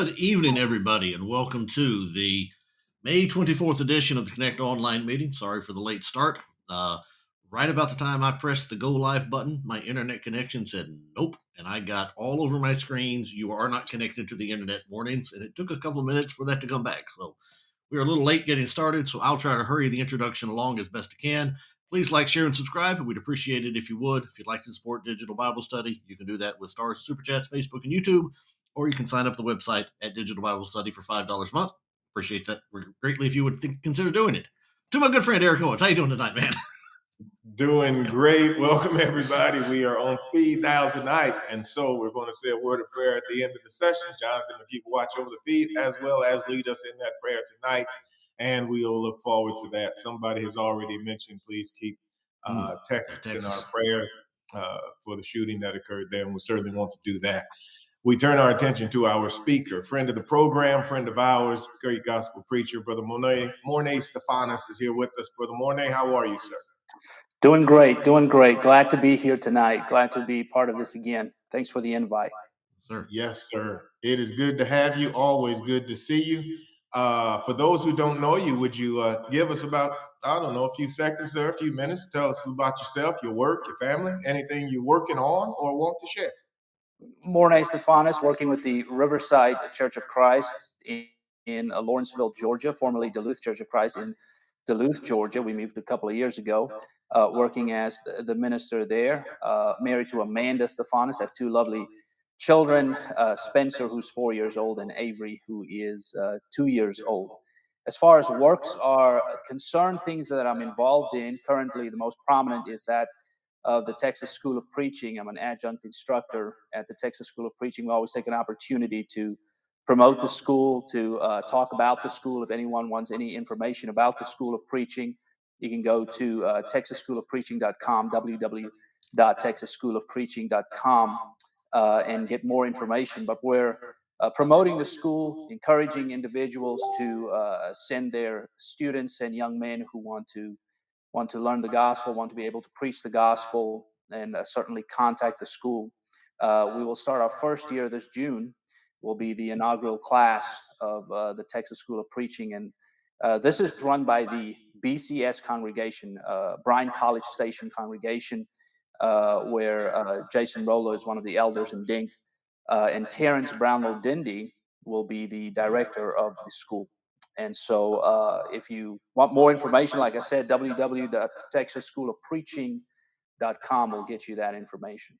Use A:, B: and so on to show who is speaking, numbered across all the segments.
A: Good evening, everybody, and welcome to the May 24th edition of the Connect Online meeting. Sorry for the late start. Uh, right about the time I pressed the go live button, my internet connection said nope, and I got all over my screens. You are not connected to the internet warnings, and it took a couple of minutes for that to come back. So we are a little late getting started, so I'll try to hurry the introduction along as best I can. Please like, share, and subscribe. We'd appreciate it if you would. If you'd like to support Digital Bible Study, you can do that with stars, super chats, Facebook, and YouTube or you can sign up the website at Digital Bible Study for five dollars a month. Appreciate that greatly if you would think, consider doing it. To my good friend Eric Owens, how you doing tonight, man?
B: Doing great. Welcome everybody. We are on speed dial tonight, and so we're going to say a word of prayer at the end of the session. Jonathan will keep watch over the feed as well as lead us in that prayer tonight, and we'll look forward to that. Somebody has already mentioned, please keep uh, mm, Texas, Texas in our prayer uh, for the shooting that occurred there, and we certainly want to do that we turn our attention to our speaker, friend of the program, friend of ours, great gospel preacher, Brother Mornay, Mornay Stephanus is here with us. Brother Mornay, how are you, sir?
C: Doing great, doing great. Glad to be here tonight. Glad to be part of this again. Thanks for the invite.
B: Sir. Yes, sir. It is good to have you. Always good to see you. Uh, for those who don't know you, would you uh, give us about, I don't know, a few seconds or a few minutes? Tell us about yourself, your work, your family, anything you're working on or want to share.
C: Mornay Stephanus, working with the Riverside Church of Christ in, in uh, Lawrenceville, Georgia, formerly Duluth Church of Christ in Duluth, Georgia. We moved a couple of years ago, uh, working as the, the minister there. Uh, married to Amanda Stephanus, have two lovely children, uh, Spencer, who's four years old, and Avery, who is uh, two years old. As far as works are concerned, things that I'm involved in currently, the most prominent is that of the Texas School of Preaching. I'm an adjunct instructor at the Texas School of Preaching. We always take an opportunity to promote the school, to uh, talk about the school. If anyone wants any information about the School of Preaching, you can go to uh, texasschoolofpreaching.com, www.texasschoolofpreaching.com, uh, and get more information. But we're uh, promoting the school, encouraging individuals to uh, send their students and young men who want to want to learn the gospel, want to be able to preach the gospel, and uh, certainly contact the school. Uh, we will start our first year this June. Will be the inaugural class of uh, the Texas School of Preaching, and uh, this is run by the BCS congregation, uh, Bryan College Station congregation, uh, where Jason Rolo is one of the elders in Dink, and Terrence Brownlow Dindy will be the director of the school. And so, uh, if you want more information, like I said, www.texasschoolofpreaching.com will get you that information.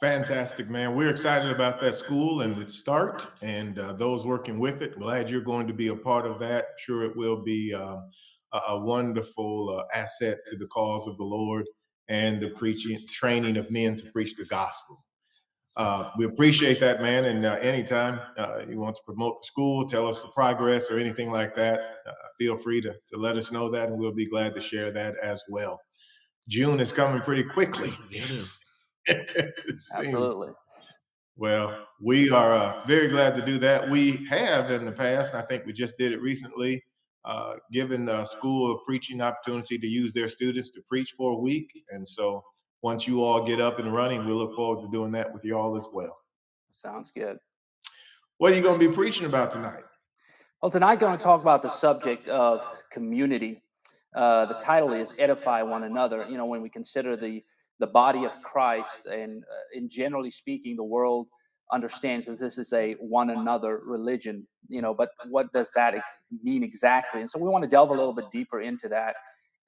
B: Fantastic, man. We're excited about that school and its start, and uh, those working with it. Glad you're going to be a part of that. Sure, it will be uh, a wonderful uh, asset to the cause of the Lord and the preaching, training of men to preach the gospel. Uh, we appreciate that, man. And uh, anytime uh, you want to promote the school, tell us the progress or anything like that, uh, feel free to, to let us know that, and we'll be glad to share that as well. June is coming pretty quickly.
A: It is.
C: Absolutely.
B: Well, we are uh, very glad to do that. We have in the past, I think we just did it recently, uh, given the school a preaching opportunity to use their students to preach for a week. And so once you all get up and running, we look forward to doing that with you all as well.
C: Sounds good.
B: What are you going to be preaching about tonight?
C: Well, tonight, I'm going to talk about the subject of community. Uh, the title is "Edify One Another." You know, when we consider the the body of Christ, and uh, in generally speaking, the world understands that this is a one another religion. You know, but what does that mean exactly? And so, we want to delve a little bit deeper into that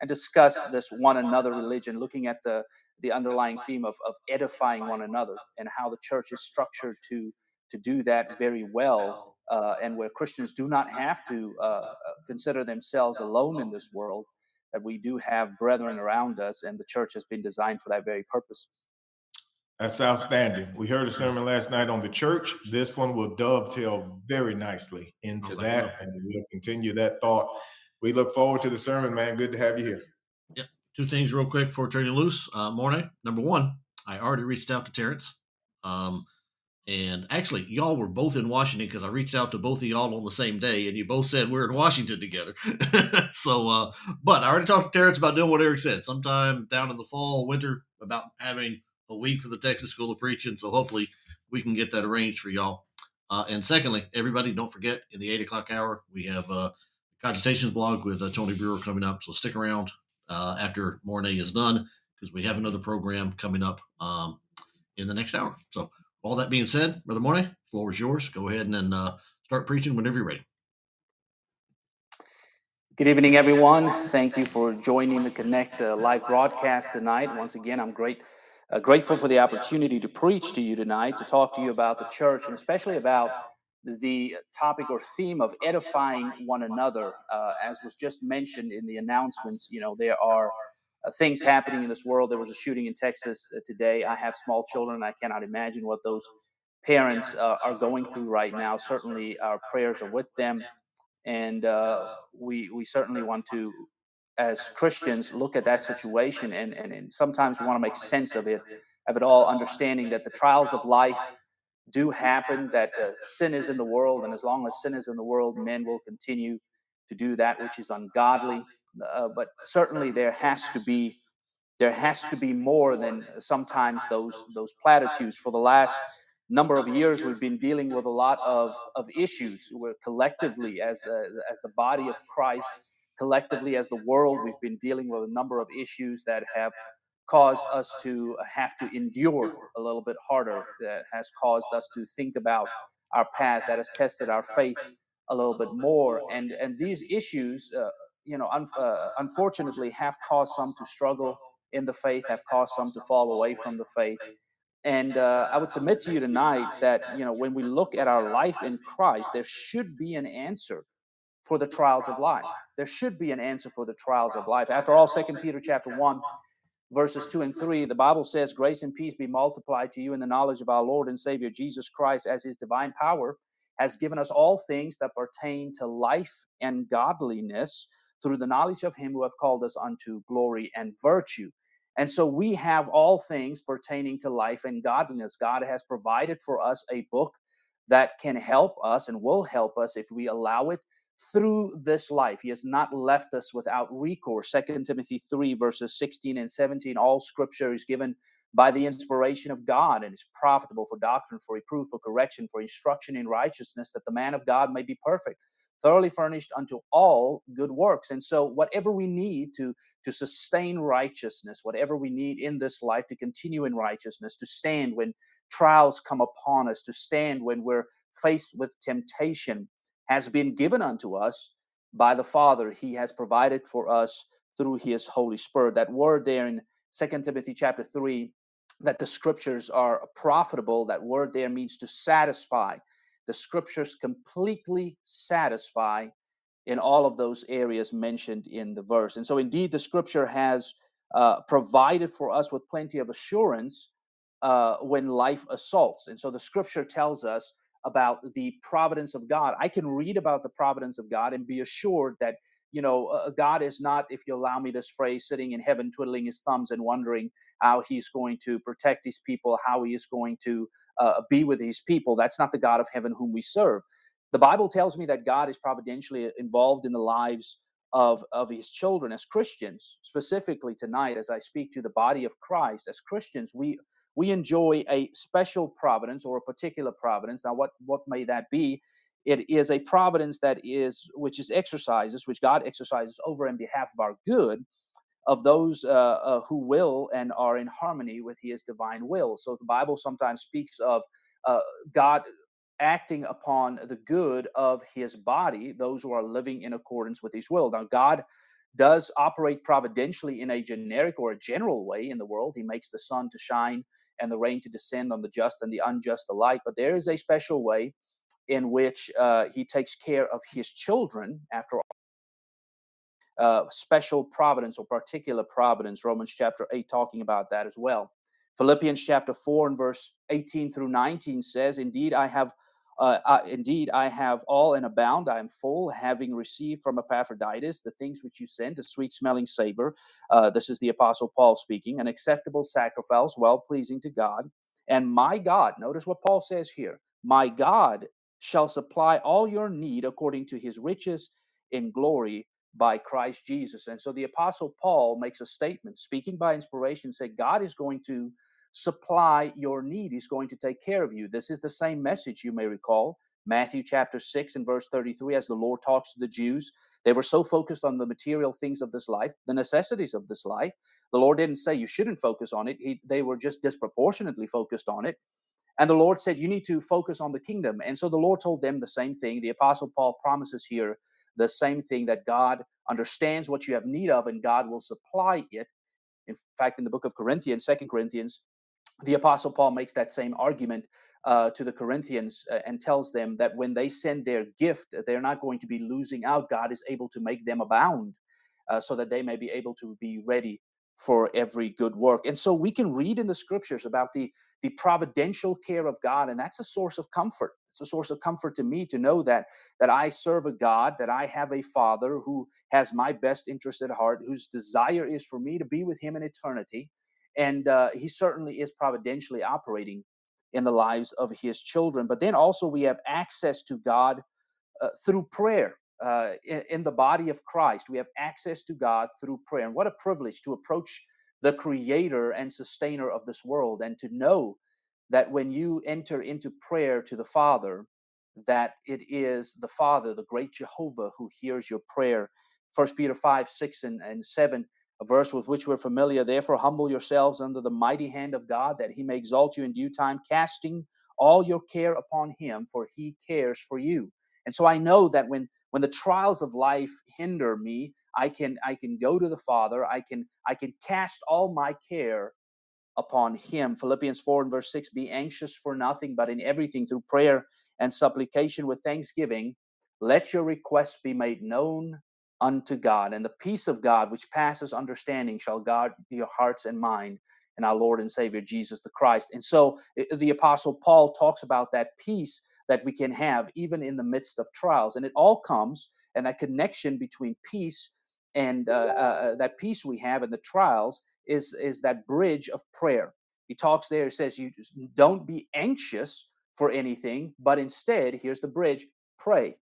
C: and discuss this one another religion, looking at the the underlying theme of, of edifying one another and how the church is structured to to do that very well uh, and where christians do not have to uh, uh, consider themselves alone in this world that we do have brethren around us and the church has been designed for that very purpose.
B: That's outstanding. We heard a sermon last night on the church. This one will dovetail very nicely into that and we'll continue that thought. We look forward to the sermon man. Good to have you here
A: two things real quick before turning loose. Uh, Mornay. Number one, I already reached out to Terrence. Um, and actually, y'all were both in Washington because I reached out to both of y'all on the same day, and you both said we're in Washington together. so, uh, but I already talked to Terrence about doing what Eric said, sometime down in the fall, winter, about having a week for the Texas School of Preaching. So hopefully we can get that arranged for y'all. Uh, and secondly, everybody, don't forget in the eight o'clock hour, we have uh, Cogitations blog with uh, Tony Brewer coming up. So stick around uh, after Mornay is done because we have another program coming up um, in the next hour. So, all that being said, Brother Mornay, floor is yours. Go ahead and uh, start preaching whenever you're ready.
C: Good evening, everyone. Thank you for joining the Connect uh, live broadcast tonight. Once again, I'm great, uh, grateful for the opportunity to preach to you tonight, to talk to you about the church, and especially about the topic or theme of edifying one another. Uh, as was just mentioned in the announcements, you know, there are uh, things happening in this world. There was a shooting in Texas uh, today. I have small children. I cannot imagine what those parents uh, are going through right now. Certainly, our prayers are with them and uh, we we certainly want to as christians look at that situation and, and, and sometimes we want to make sense of it of it all understanding that the trials of life do happen that uh, sin is in the world and as long as sin is in the world men will continue to do that which is ungodly. uh, but certainly there has to be there has to be more than sometimes those those platitudes. for the last number of years we've been dealing with a lot of, of issues. we're collectively as a, as the body of christ collectively as the world we've been dealing with a number of issues that have caused us to have to endure a little bit harder that has caused us to think about our path that has tested our faith a little bit more and and these issues uh, you know un- uh, unfortunately have caused some to struggle in the faith have caused some to fall away from the faith and uh, I would submit to you tonight that you know when we look at our life in Christ, there should be an answer for the trials of life. There should be an answer for the trials of life. After all, Second Peter chapter one, verses two and three, the Bible says, "Grace and peace be multiplied to you in the knowledge of our Lord and Savior Jesus Christ, as His divine power has given us all things that pertain to life and godliness." Through the knowledge of him who hath called us unto glory and virtue. And so we have all things pertaining to life and godliness. God has provided for us a book that can help us and will help us if we allow it through this life. He has not left us without recourse. Second Timothy 3, verses 16 and 17 all scripture is given by the inspiration of God and is profitable for doctrine, for reproof, for correction, for instruction in righteousness, that the man of God may be perfect thoroughly furnished unto all good works and so whatever we need to to sustain righteousness whatever we need in this life to continue in righteousness to stand when trials come upon us to stand when we're faced with temptation has been given unto us by the father he has provided for us through his holy spirit that word there in second timothy chapter 3 that the scriptures are profitable that word there means to satisfy the scriptures completely satisfy in all of those areas mentioned in the verse. And so, indeed, the scripture has uh, provided for us with plenty of assurance uh, when life assaults. And so, the scripture tells us about the providence of God. I can read about the providence of God and be assured that you know, uh, God is not, if you allow me this phrase, sitting in heaven twiddling his thumbs and wondering how he's going to protect his people, how he is going to uh, be with his people. That's not the God of heaven whom we serve. The Bible tells me that God is providentially involved in the lives of, of his children as Christians, specifically tonight, as I speak to the body of Christ, as Christians, we we enjoy a special providence or a particular providence. Now, what what may that be? It is a providence that is, which is exercises, which God exercises over in behalf of our good, of those uh, uh, who will and are in harmony with His divine will. So the Bible sometimes speaks of uh, God acting upon the good of His body, those who are living in accordance with His will. Now, God does operate providentially in a generic or a general way in the world. He makes the sun to shine and the rain to descend on the just and the unjust alike. But there is a special way in which uh, he takes care of his children after uh, special providence or particular providence. Romans chapter 8 talking about that as well. Philippians chapter 4 and verse 18 through 19 says, Indeed, I have uh, uh, indeed, I have all and abound. I am full, having received from Epaphroditus the things which you sent, a sweet smelling savor. Uh, this is the Apostle Paul speaking, an acceptable sacrifice, well pleasing to God. And my God, notice what Paul says here my God shall supply all your need according to his riches in glory by Christ Jesus. And so the apostle Paul makes a statement speaking by inspiration say God is going to supply your need. He's going to take care of you. This is the same message you may recall. Matthew chapter 6 and verse 33, as the Lord talks to the Jews, they were so focused on the material things of this life, the necessities of this life. The Lord didn't say you shouldn't focus on it. He, they were just disproportionately focused on it. And the Lord said, You need to focus on the kingdom. And so the Lord told them the same thing. The Apostle Paul promises here the same thing that God understands what you have need of and God will supply it. In fact, in the book of Corinthians, Second Corinthians, the Apostle Paul makes that same argument uh, to the Corinthians uh, and tells them that when they send their gift, they're not going to be losing out. God is able to make them abound uh, so that they may be able to be ready for every good work. And so we can read in the scriptures about the the providential care of God and that's a source of comfort. It's a source of comfort to me to know that that I serve a God, that I have a father who has my best interest at heart, whose desire is for me to be with him in eternity. And uh, he certainly is providentially operating in the lives of his children. But then also we have access to God uh, through prayer uh, in, in, the body of Christ. We have access to God through prayer. And what a privilege to approach the creator and sustainer of this world and to know that when you enter into prayer to the Father, that it is the Father, the great Jehovah, who hears your prayer. First Peter 5, 6, and, and 7, a verse with which we're familiar. Therefore, humble yourselves under the mighty hand of God, that he may exalt you in due time, casting all your care upon him, for he cares for you. And so I know that when when the trials of life hinder me, I can I can go to the Father. I can I can cast all my care upon him. Philippians 4 and verse 6 be anxious for nothing, but in everything through prayer and supplication with thanksgiving, let your requests be made known unto God. And the peace of God, which passes understanding, shall guard your hearts and mind in our Lord and Savior Jesus the Christ. And so the Apostle Paul talks about that peace that we can have even in the midst of trials. And it all comes, and that connection between peace and uh, uh, that peace we have in the trials is, is that bridge of prayer. He talks there, he says, You don't be anxious for anything, but instead, here's the bridge pray.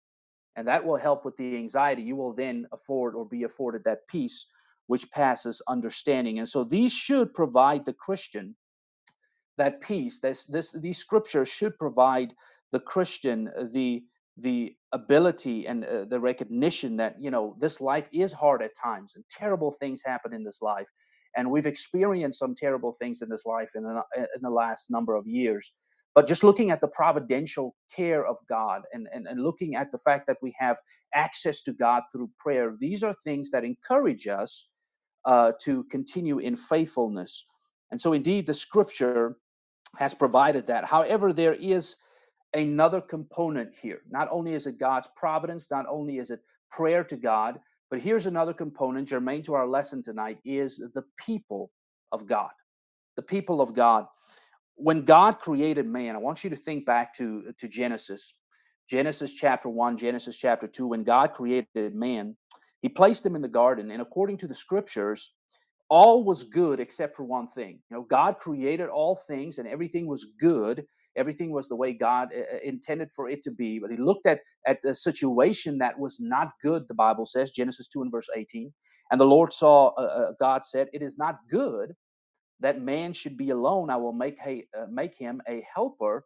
C: And that will help with the anxiety. You will then afford or be afforded that peace which passes understanding. And so these should provide the Christian that peace. This, this, these scriptures should provide the Christian the the ability and uh, the recognition that you know this life is hard at times and terrible things happen in this life and we've experienced some terrible things in this life in the, uh, in the last number of years but just looking at the providential care of god and, and, and looking at the fact that we have access to god through prayer these are things that encourage us uh, to continue in faithfulness and so indeed the scripture has provided that however there is another component here. Not only is it God's providence, not only is it prayer to God, but here's another component germane to our lesson tonight is the people of God. The people of God. When God created man, I want you to think back to, to Genesis. Genesis chapter 1, Genesis chapter 2. When God created man, he placed him in the garden. And according to the scriptures, all was good except for one thing. You know, God created all things and everything was good everything was the way God uh, uh, intended for it to be. But he looked at at the situation that was not good. The Bible says Genesis two and verse eighteen, and the Lord saw uh, uh, God said, "It is not good that man should be alone. I will make uh, make him a helper."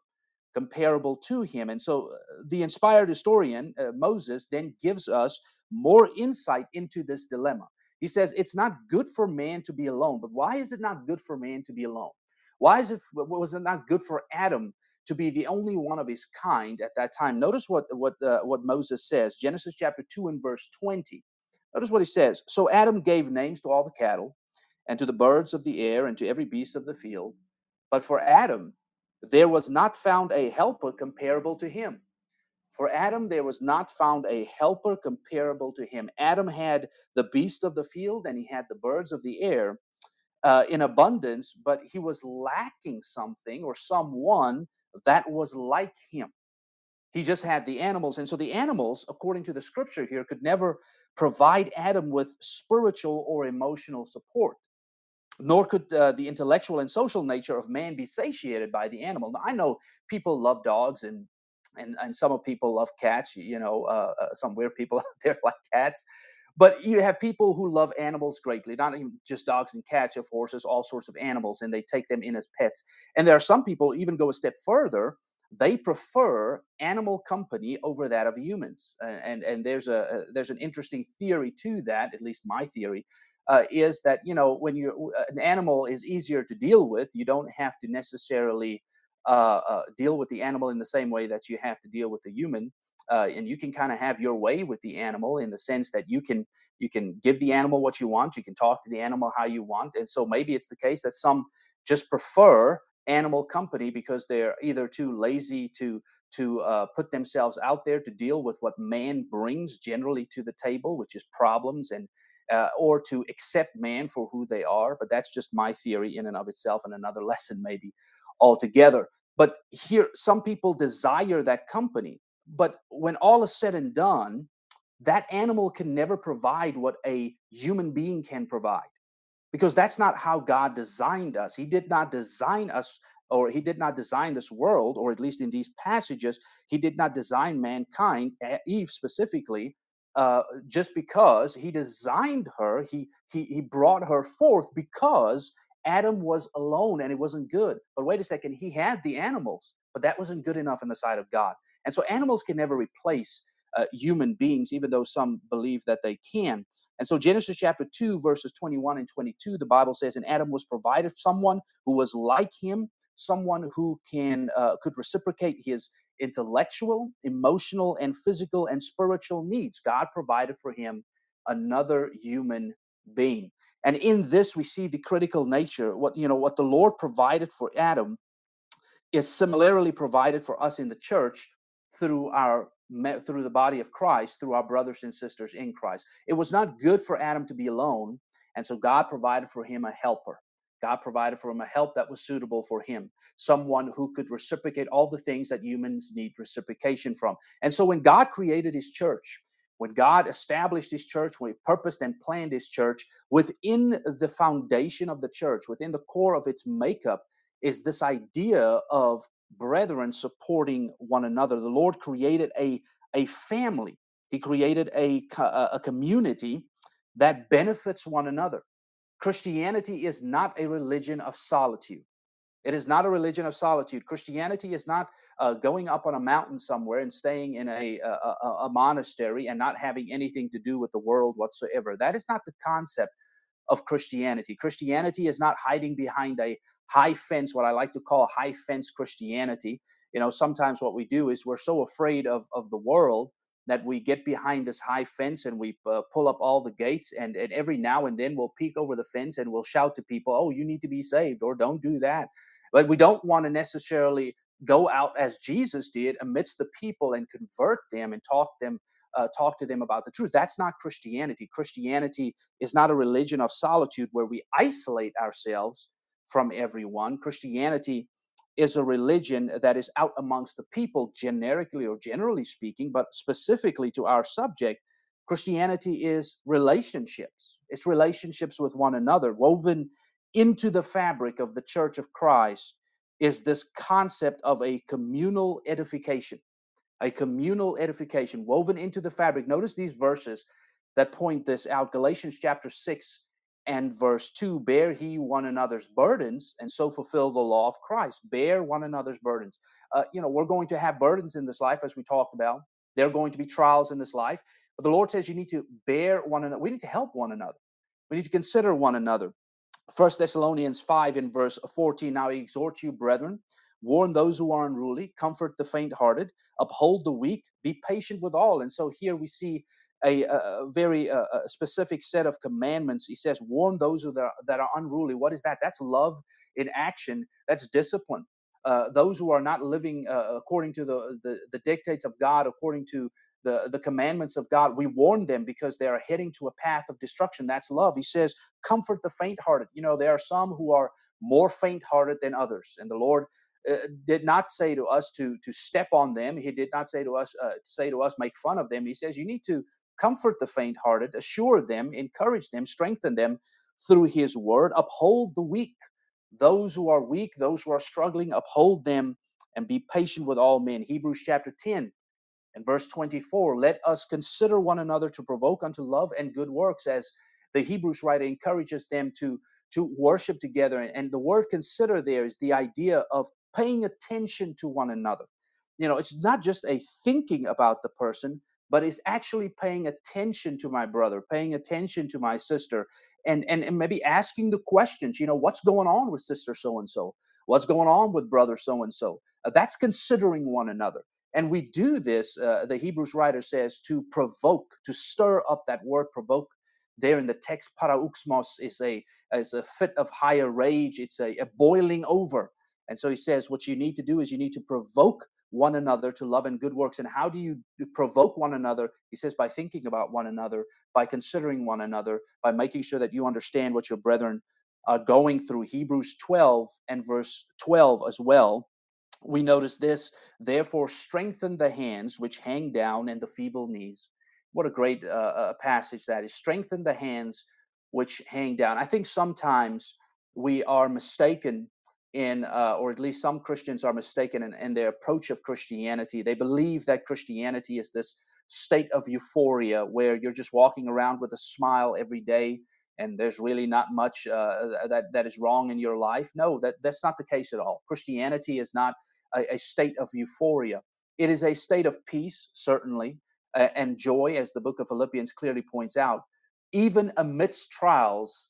C: comparable to him and so uh, the inspired historian moses then gives us more insight into this dilemma he says it's not good for man to be alone but why is it not good for man to be alone why is it was it not good for Adam to be the only one of his kind at that time? Notice what what uh, what Moses says, Genesis chapter two and verse twenty. Notice what he says. So Adam gave names to all the cattle, and to the birds of the air, and to every beast of the field. But for Adam, there was not found a helper comparable to him. For Adam, there was not found a helper comparable to him. Adam had the beast of the field, and he had the birds of the air uh, in abundance, but he was lacking something or someone that was like him. He just had the animals. And so the animals, according to the scripture here, could never provide Adam with spiritual or emotional support. Nor could uh, the intellectual and social nature of man be satiated by the animal. Now, I know people love dogs and and, and some people love cats. You know, uh, uh some weird people out there like cats but you have people who love animals greatly, not even just dogs and cats, you have horses, all sorts of animals, and they take them in as pets. And there are some people even go a step further. They prefer animal company over that of humans, and and there's a there's an interesting theory to that. At least my theory uh, is that you know when you an animal is easier to deal with, you don't have to necessarily uh, uh, deal with the animal in the same way that you have to deal with the human uh, and you can kind of have your way with the animal in the sense that you can you can give the animal what you want you can talk to the animal how you want and so maybe it's the case that some just prefer animal company because they're either too lazy to to uh, put themselves out there to deal with what man brings generally to the table which is problems and uh, or to accept man for who they are but that's just my theory in and of itself and another lesson maybe altogether but here some people desire that company but when all is said and done, that animal can never provide what a human being can provide because that's not how God designed us. He did not design us, or He did not design this world, or at least in these passages, He did not design mankind, Eve specifically, uh, just because He designed her. He He He brought her forth because Adam was alone and it wasn't good. But wait a second, He had the animals, but that wasn't good enough in the sight of God. And so animals can never replace uh, human beings, even though some believe that they can. And so Genesis chapter 2, verses 21 and 22, the Bible says, And Adam was provided someone who was like him, someone who can uh, could reciprocate his intellectual, emotional, and physical and spiritual needs. God provided for him another human being. And in this we see the critical nature, what you know, what the Lord provided for Adam is similarly provided for us in the church through our through the body of Christ, through our brothers and sisters in Christ. It was not good for Adam to be alone, and so God provided for him a helper. God provided for him a help that was suitable for him, someone who could reciprocate all the things that humans need reciprocation from. And so when God created his church, when God established his church, when he purposed and planned his church, within the foundation of the church, within the core of its makeup, is this idea of brethren supporting one another. The Lord created a, a family, He created a, a community that benefits one another. Christianity is not a religion of solitude. It is not a religion of solitude. Christianity is not uh, going up on a mountain somewhere and staying in a, a, a, monastery and not having anything to do with the world whatsoever. That is not the concept of Christianity. Christianity is not hiding behind a high fence, what I like to call high fence Christianity. You know, sometimes what we do is we're so afraid of, of the world that we get behind this high fence and we uh, pull up all the gates and, and every now and then we'll peek over the fence and we'll shout to people oh you need to be saved or don't do that. But we don't want to necessarily go out as jesus did amidst the people and convert them and talk them uh, talk to them about the truth. That's not christianity. Christianity is not a religion of solitude where we isolate ourselves from everyone. Christianity is a religion that is out amongst the people generically or generally speaking, but specifically to our subject, Christianity is relationships. It's relationships with one another. Woven into the fabric of the church of Christ is this concept of a communal edification, a communal edification woven into the fabric. Notice these verses that point this out. Galatians chapter 6 and verse 2 bear he one another's burdens and so fulfill the law of christ. Bear one another's burdens. Uh, you know we're going to have burdens in this life as we talked about. There are going to be trials in this life. But the lord says you need to bear one another we need to help one another. We need to consider one another. First thessalonians 5 in verse 14 now i exhort you brethren warn those who are unruly comfort the faint hearted uphold the weak be patient with all. And so here we see a, a very a specific set of commandments. He says, warn those who are, that are unruly. What is that? That's love in action. That's discipline. Uh, those who are not living uh, according to the, the, the dictates of God, according to the, the commandments of God, we warn them because they are heading to a path of destruction. That's love. He says, comfort the faint hearted. You know, there are some who are more faint hearted than others. And the Lord uh, did not say to us to to step on them. He did not say to us uh, say to us make fun of them. He says you need to comfort the faint hearted, assure them, encourage them, strengthen them through his word, uphold the weak. Those who are weak, those who are struggling, uphold them and be patient with all men. Hebrews chapter 10 In verse 24, let us consider one another to provoke unto love and good works, as the Hebrews writer encourages them to, to worship together. And the word consider there is the idea of paying attention to one another. You know, it's not just a thinking about the person, but it's actually paying attention to my brother, paying attention to my sister, and, and, and maybe asking the questions, you know, what's going on with sister so and so? What's going on with brother so and so? That's considering one another. And we do this, uh, the Hebrews writer says, to provoke, to stir up that word provoke. There in the text, paroxysmos is a, is a fit of higher rage, it's a, a boiling over. And so he says, what you need to do is you need to provoke one another to love and good works. And how do you provoke one another? He says, by thinking about one another, by considering one another, by making sure that you understand what your brethren are going through. Hebrews 12 and verse 12 as well. We notice this, therefore, strengthen the hands which hang down and the feeble knees. What a great uh, uh passage that is. Strengthen the hands which hang down. I think sometimes we are mistaken in, uh, or at least some Christians are mistaken in, in, their approach of Christianity. They believe that Christianity is this state of euphoria where you're just walking around with a smile every day and there's really not much uh, that that is wrong in your life. No, that that's not the case at all. Christianity is not a, a state of euphoria. It is a state of peace, certainly, uh, and joy, as the book of Philippians clearly points out, even amidst trials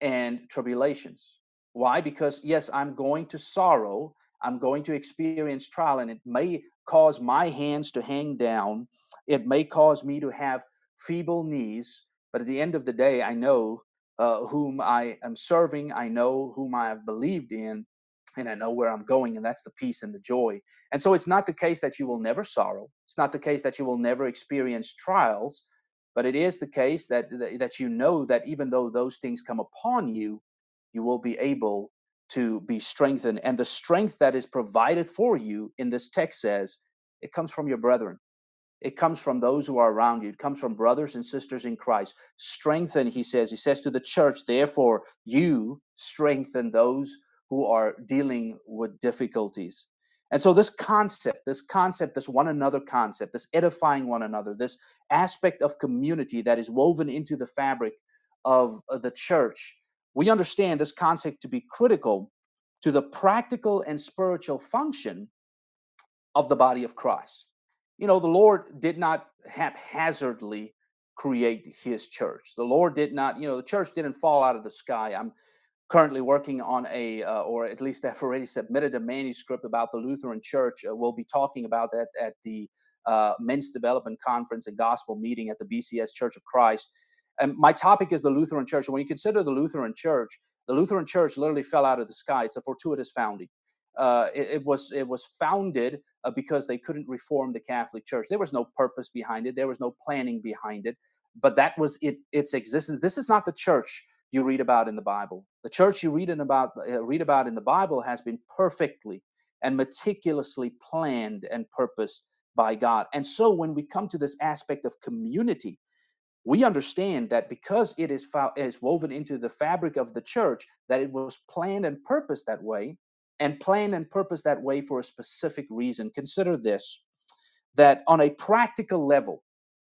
C: and tribulations. Why? Because yes, I'm going to sorrow. I'm going to experience trial, and it may cause my hands to hang down. It may cause me to have feeble knees but at the end of the day, I know uh, whom I am serving, I know whom I have believed in, and I know where I'm going, and that's the peace and the joy. And so it's not the case that you will never sorrow. It's not the case that you will never experience trials, but it is the case that that you know that even though those things come upon you, you will be able to be strengthened. And the strength that is provided for you in this text says it comes from your brethren. It comes from those who are around you. It comes from brothers and sisters in Christ. Strengthen, he says. He says to the church, therefore, you strengthen those who are dealing with difficulties. And so, this concept, this concept, this one another concept, this edifying one another, this aspect of community that is woven into the fabric of uh, the church, we understand this concept to be critical to the practical and spiritual function of the body of Christ you know, the Lord did not haphazardly create his church. The Lord did not, you know, the church didn't fall out of the sky. I'm currently working on a, uh, or at least I've already submitted a manuscript about the Lutheran Church. Uh, we'll be talking about that at the uh, Men's Development Conference and Gospel Meeting at the BCS Church of Christ. And my topic is the Lutheran Church. When you consider the Lutheran Church, the Lutheran Church literally fell out of the sky. It's a fortuitous founding. Uh, it, it, was it was founded uh, because they couldn't reform the Catholic Church. There was no purpose behind it. There was no planning behind it. But that was it. Its existence. This is not the church you read about in the Bible. The church you read in about uh, read about in the Bible has been perfectly and meticulously planned and purposed by God. And so when we come to this aspect of community, we understand that because it is, fo- is woven into the fabric of the church, that it was planned and purposed that way, and planned and purpose that way for a specific reason. Consider this that on a practical level,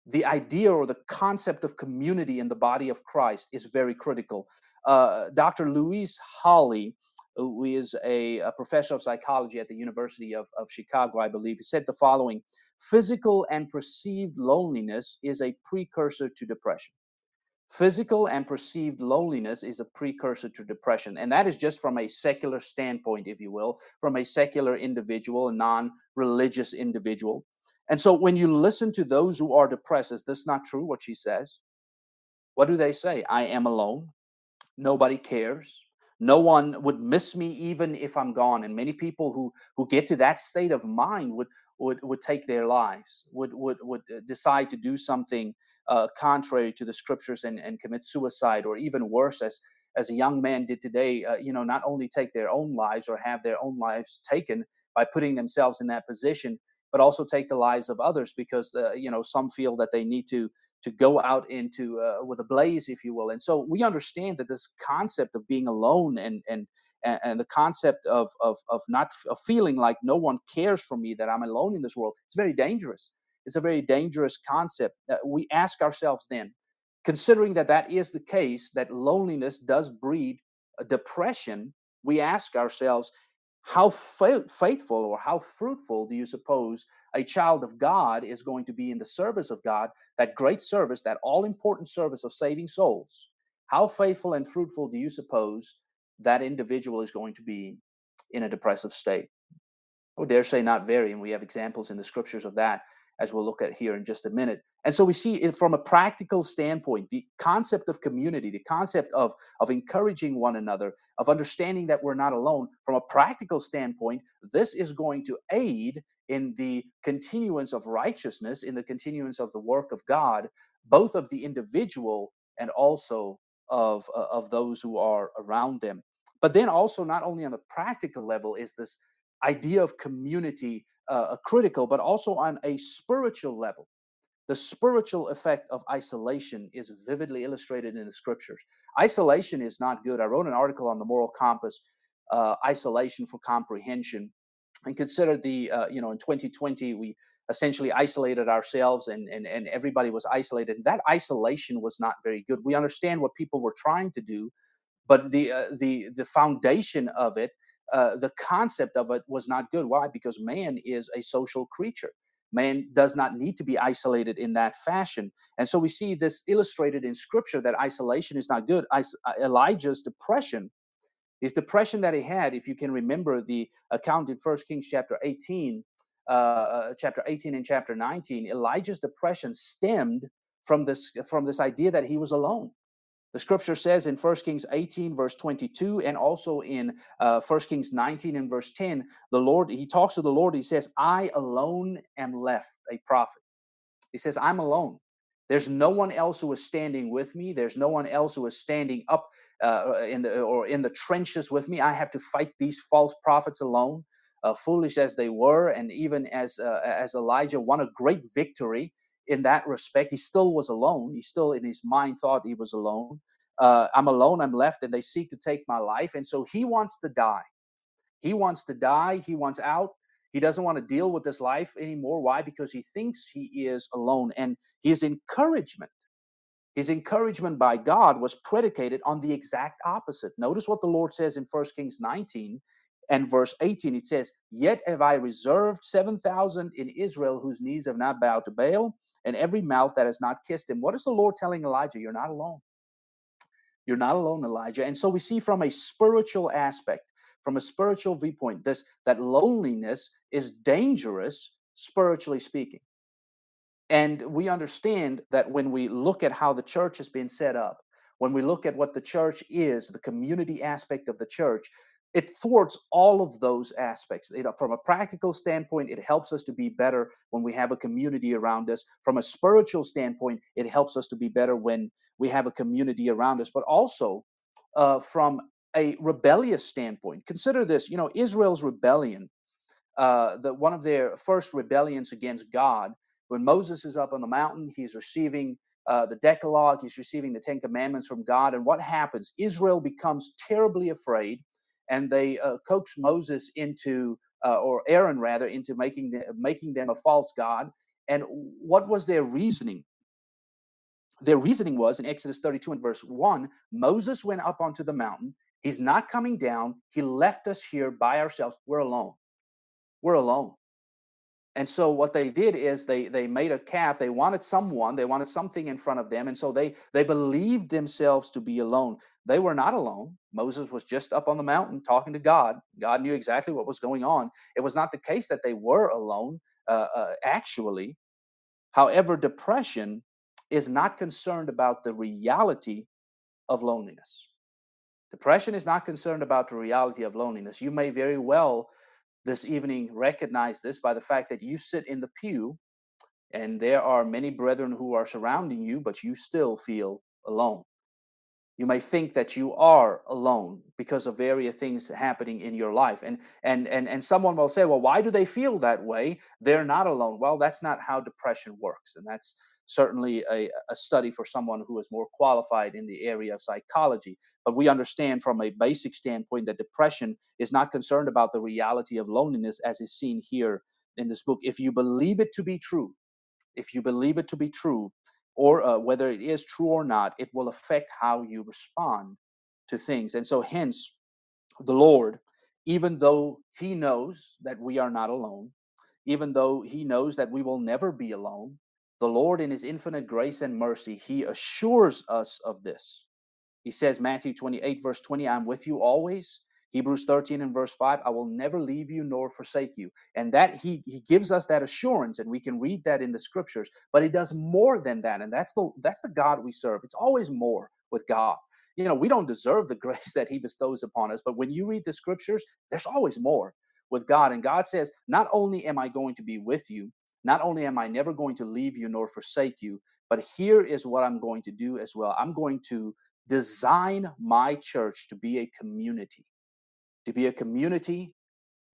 C: the idea or the concept of community in the body of Christ is very critical. Uh, Dr. Louise Hawkley, who is a, a, professor of psychology at the University of, of Chicago, I believe, he said the following Physical and perceived loneliness is a precursor to depression. Physical and perceived loneliness is a precursor to depression. And that is just from a secular standpoint, if you will, from a secular individual, a non religious individual. And so when you listen to those who are depressed, is this not true what she says? What do they say? I am alone. Nobody cares. No one would miss me even if I'm gone. And many people who who get to that state of mind would would would take their lives, would would would uh, decide to do something uh, contrary to the scriptures and, and commit suicide, or even worse, as as a young man did today, uh, you know, not only take their own lives or have their own lives taken by putting themselves in that position, but also take the lives of others because uh, you know some feel that they need to to go out into uh, with a blaze, if you will. And so we understand that this concept of being alone and and and, the concept of of of not of feeling like no one cares for me, that I'm alone in this world, it's very dangerous It's a very dangerous concept. Uh, we ask ourselves then, considering that that is the case, that loneliness does breed depression, we ask ourselves, how fa- faithful or how fruitful do you suppose a child of God is going to be in the service of God, that great service, that all important service of saving souls? How faithful and fruitful do you suppose that individual is going to be in a depressive state? I would dare say not very, and we have examples in the scriptures of that as we'll look at here in just a minute. And so we see it from a practical standpoint, the concept of community, the concept of, of encouraging one another, of understanding that we're not alone. From a practical standpoint, this is going to aid in the continuance of righteousness, in the continuance of the work of God, both of the individual and also of, uh, of those who are around them. But then also, not only on the practical level, is this idea of community uh, critical, but also on a spiritual level. The spiritual effect of isolation is vividly illustrated in the scriptures. Isolation is not good. I wrote an article on the moral compass, uh, isolation for comprehension, and considered the, uh, you know, in 2020, we essentially isolated ourselves and, and, and everybody was isolated. And That isolation was not very good. We understand what people were trying to do, but the, uh, the, the foundation of it uh, the concept of it was not good. Why? Because man is a social creature. Man does not need to be isolated in that fashion. And so we see this illustrated in scripture that isolation is not good. Uh, Elijah's depression, his depression that he had, if you can remember the account in First Kings chapter 18, uh, uh, chapter 18 and chapter 19, Elijah's depression stemmed from this from this idea that he was alone the scripture says in 1 Kings 18, verse 22, and also in uh, 1 Kings 19 and verse 10, the Lord, he talks to the Lord, he says, I alone am left a prophet. He says, I'm alone. There's no one else who is standing with me. There's no one else who is standing up uh, in the or in the trenches with me. I have to fight these false prophets alone, uh, foolish as they were, and even as uh, as Elijah won a great victory in that respect. He still was alone. He still, in his mind, thought he was alone. Uh, I'm alone. I'm left, and they seek to take my life. And so he wants to die. He wants to die. He wants out. He doesn't want to deal with this life anymore. Why? Because he thinks he is alone. And his encouragement, his encouragement by God was predicated on the exact opposite. Notice what the Lord says in 1 Kings 19 and verse 18. It says, Yet have I reserved 7,000 in Israel whose knees have not bowed to Baal and every mouth that has not kissed him. What is the Lord telling Elijah? You're not alone. You're not alone, Elijah. And so we see from a spiritual aspect, from a spiritual viewpoint, this that loneliness is dangerous spiritually speaking. And we understand that when we look at how the church has been set up, when we look at what the church is, the community aspect of the church, it thwarts all of those aspects. Know, from a practical standpoint, it helps us to be better when we have a community around us. From a spiritual standpoint, it helps us to be better when we have a community around us. But also, uh, from a rebellious standpoint, consider this. You know, Israel's rebellion, uh, the one of their first rebellions against God, when Moses is up on the mountain, he's receiving uh, the Decalogue, he's receiving the Ten Commandments from God, and what happens? Israel becomes terribly afraid and they uh, coaxed Moses into, uh, or Aaron rather, into making the, making them a false god. And what was their reasoning? Their reasoning was in Exodus 32 and verse 1 Moses went up onto the mountain. He's not coming down. He left us here by ourselves. We're alone. We're alone. And so what they did is they they made a calf. They wanted someone. They wanted something in front of them, and so they they believed themselves to be alone. They were not alone. Moses was just up on the mountain talking to God. God knew exactly what was going on. It was not the case that they were alone. Uh, uh, actually, however, depression is not concerned about the reality of loneliness. Depression is not concerned about the reality of loneliness. You may very well this evening recognize this by the fact that you sit in the pew and there are many brethren who are surrounding you, but you still feel alone. You may think that you are alone because of various things happening in your life. And and and and someone will say, well, why do they feel that way? They're not alone. Well, that's not how depression works. And that's certainly a, a study for someone who is more qualified in the area of psychology. But we understand from a basic standpoint that depression is not concerned about the reality of loneliness as is seen here in this book. If you believe it to be true, if you believe it to be true, or uh, whether it is true or not, it will affect how you respond to things. And so, hence, the Lord, even though He knows that we are not alone, even though He knows that we will never be alone, the Lord, in His infinite grace and mercy, He assures us of this. He says, Matthew 28, verse 20, I'm with you always. Hebrews 13 and verse 5, I will never leave you nor forsake you. And that he he gives us that assurance, and we can read that in the scriptures, but he does more than that. And that's the that's the God we serve. It's always more with God. You know, we don't deserve the grace that he bestows upon us, but when you read the scriptures, there's always more with God. And God says, Not only am I going to be with you, not only am I never going to leave you nor forsake you, but here is what I'm going to do as well. I'm going to design my church to be a community, to be a community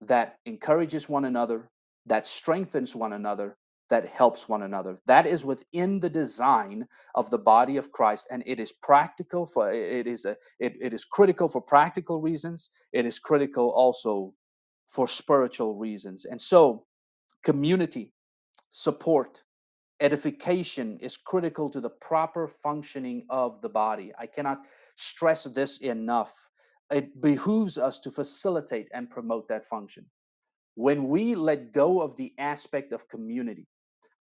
C: that encourages one another, that strengthens one another, that helps one another. That is within the design of the body of Christ, and it is practical for it is a it, it is critical for practical reasons. It is critical also for spiritual reasons. And so community support edification is critical to the proper functioning of the body. I cannot stress this enough. It behooves us to facilitate and promote that function. When we let go of the aspect of community,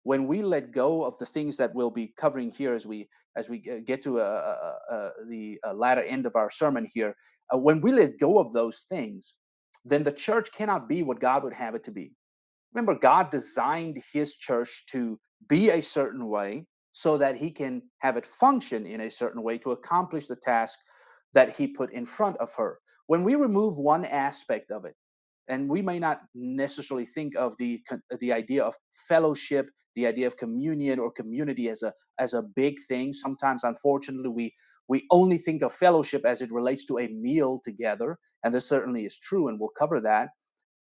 C: when we let go of the things that we'll be covering here as we as we get to uh, uh, uh, the uh, latter end of our sermon here, uh, when we let go of those things, then the church cannot be what God would have it to be. Remember, God designed His church to be a certain way so that He can have it function in a certain way to accomplish the task that He put in front of her. When we remove one aspect of it, and we may not necessarily think of the the idea of fellowship the idea of communion or community as a as a big thing sometimes unfortunately we we only think of fellowship as it relates to a meal together and this certainly is true and we'll cover that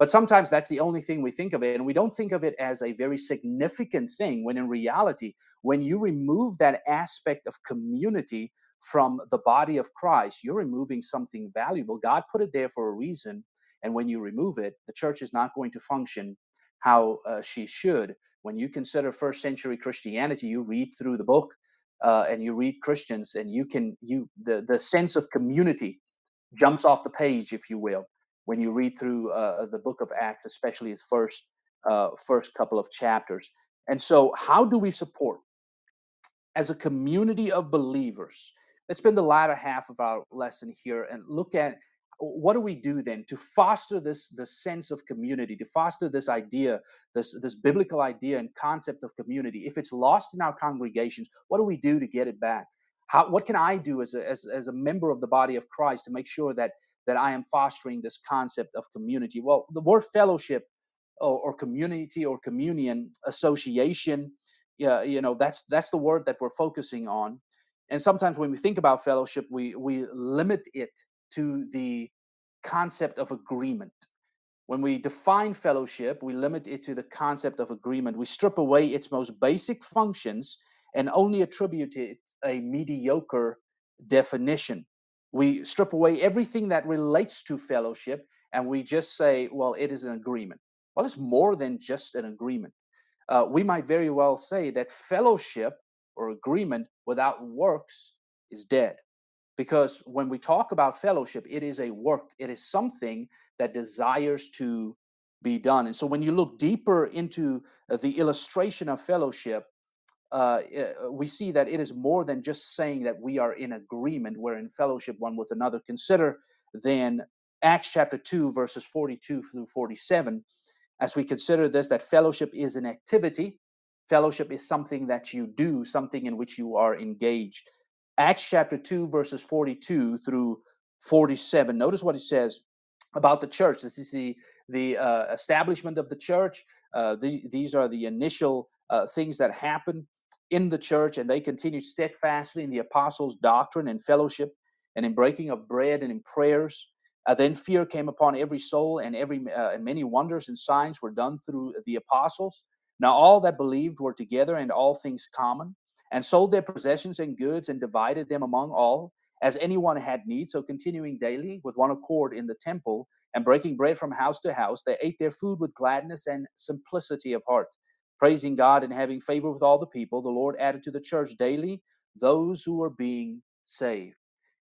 C: but sometimes that's the only thing we think of it, and we don't think of it as a very significant thing when in reality, when you remove that aspect of community from the body of Christ, you're removing something valuable. God put it there for a reason. And when you remove it, the church is not going to function how uh, she should. When you consider first century Christianity, you read through the book uh, and you read Christians, and you can you the the sense of community jumps off the page, if you will when you read through uh, the book of Acts, especially the first uh, first couple of chapters. And so, how do we support as a community of believers? Let's spend the latter half of our lesson here and look at what do we do then to foster this this sense of community to foster this idea this this biblical idea and concept of community if it's lost in our congregations what do we do to get it back how what can i do as a as, as a member of the body of christ to make sure that that I am fostering this concept of community. Well, the word fellowship or, or community or communion association, yeah, you know, that's that's the word that we're focusing on. And sometimes when we think about fellowship, we we limit it to the concept of agreement. When we define fellowship, we limit it to the concept of agreement. We strip away its most basic functions and only attribute it a mediocre definition we strip away everything that relates to fellowship and we just say, well, it is an agreement. Well, it's more than just an agreement. Uh, we might very well say that fellowship or agreement without works is dead. Because when we talk about fellowship, it is a work, it is something that desires to be done. And so when you look deeper into uh, the illustration of fellowship, uh, uh, we see that it is more than just saying that we are in agreement, we're in fellowship one with another. Consider then Acts chapter 2, verses 42 through 47. As we consider this, that fellowship is an activity, fellowship is something that you do, something in which you are engaged. Acts chapter 2, verses 42 through 47. Notice what it says about the church. This is the, the uh, establishment of the church. Uh, the, these are the initial uh, things that happen in the church, and they continued steadfastly in the apostles' doctrine and fellowship, and in breaking of bread and in prayers. Uh, then fear came upon every soul, and every uh, and many wonders and signs were done through the apostles. Now all that believed were together, and all things common, and sold their possessions and goods, and divided them among all, as anyone had need. So continuing daily with one accord in the temple, and breaking bread from house to house, they ate their food with gladness and simplicity of heart praising God and having favor with all the people, the Lord added to the church daily those who were being saved.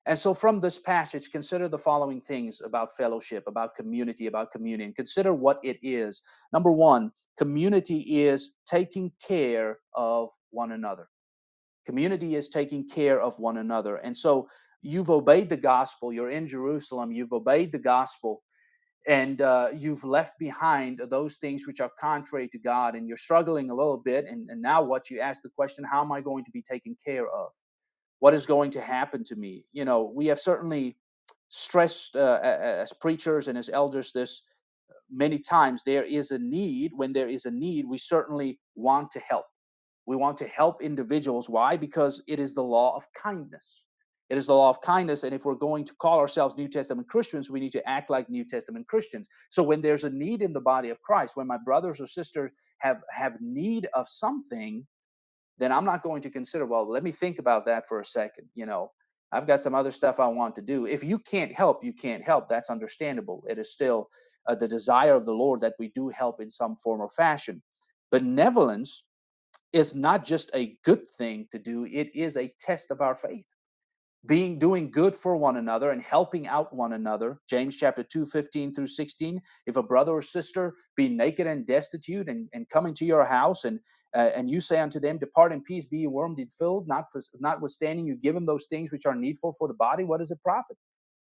C: And so, from this passage, consider the following things about fellowship, about community, about communion. Consider what it is. Number one, community is taking care of one another. Community is taking care of one another. And so, you've obeyed the gospel. You're in Jerusalem. You've obeyed the gospel and uh, you've left behind those things which are contrary to God, and you're struggling a little bit. And, and now, what you ask the question, how am I going to be taken care of? What is going to happen to me? You know, we have certainly stressed uh, as preachers and as elders this many times. There is a need. When there is a need, we certainly want to help. We want to help individuals. Why? Because it is the law of kindness. It is the law of kindness. And if we're going to call ourselves New Testament Christians, we need to act like New Testament Christians. So when there's a need in the body of Christ, when my brothers or sisters have have need of something, then I'm not going to consider, well, let me think about that for a second. You know, I've got some other stuff I want to do. If you can't help, you can't help. That's understandable. It is still uh, the desire of the Lord that we do help in some form or fashion. Benevolence is not just a good thing to do, it is a test of our faith being doing good for one another and helping out one another. James chapter 2 15 through 16 if a brother or sister be naked and destitute and, and come into your house and uh, and you say unto them depart in peace be ye warmed and filled not for notwithstanding you give them those things which are needful for the body what does it profit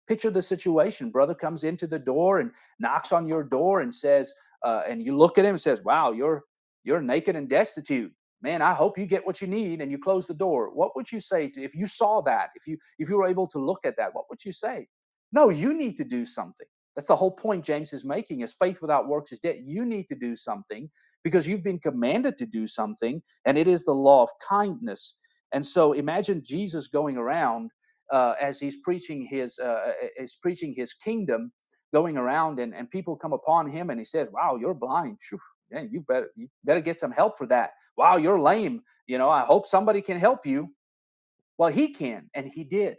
C: picture the situation. Brother comes into the door and knocks on your door and says uh, and you look at him and says wow you're you're naked and destitute man i hope you get what you need and you close the door. What would you say to, if you saw that if you if you were able to look at that what would you say? No you need to do something. That's the whole point james is making is faith without works is dead. You need to do something because you've been commanded to do something and it is the law of kindness. And so imagine jesus going around uh, as he's preaching his uh, is preaching his kingdom going around and, and people come upon him and he says wow you're blind man, you better you better get some help for that. Wow, you're lame. You know, I hope somebody can help you. Well, he can, and he did.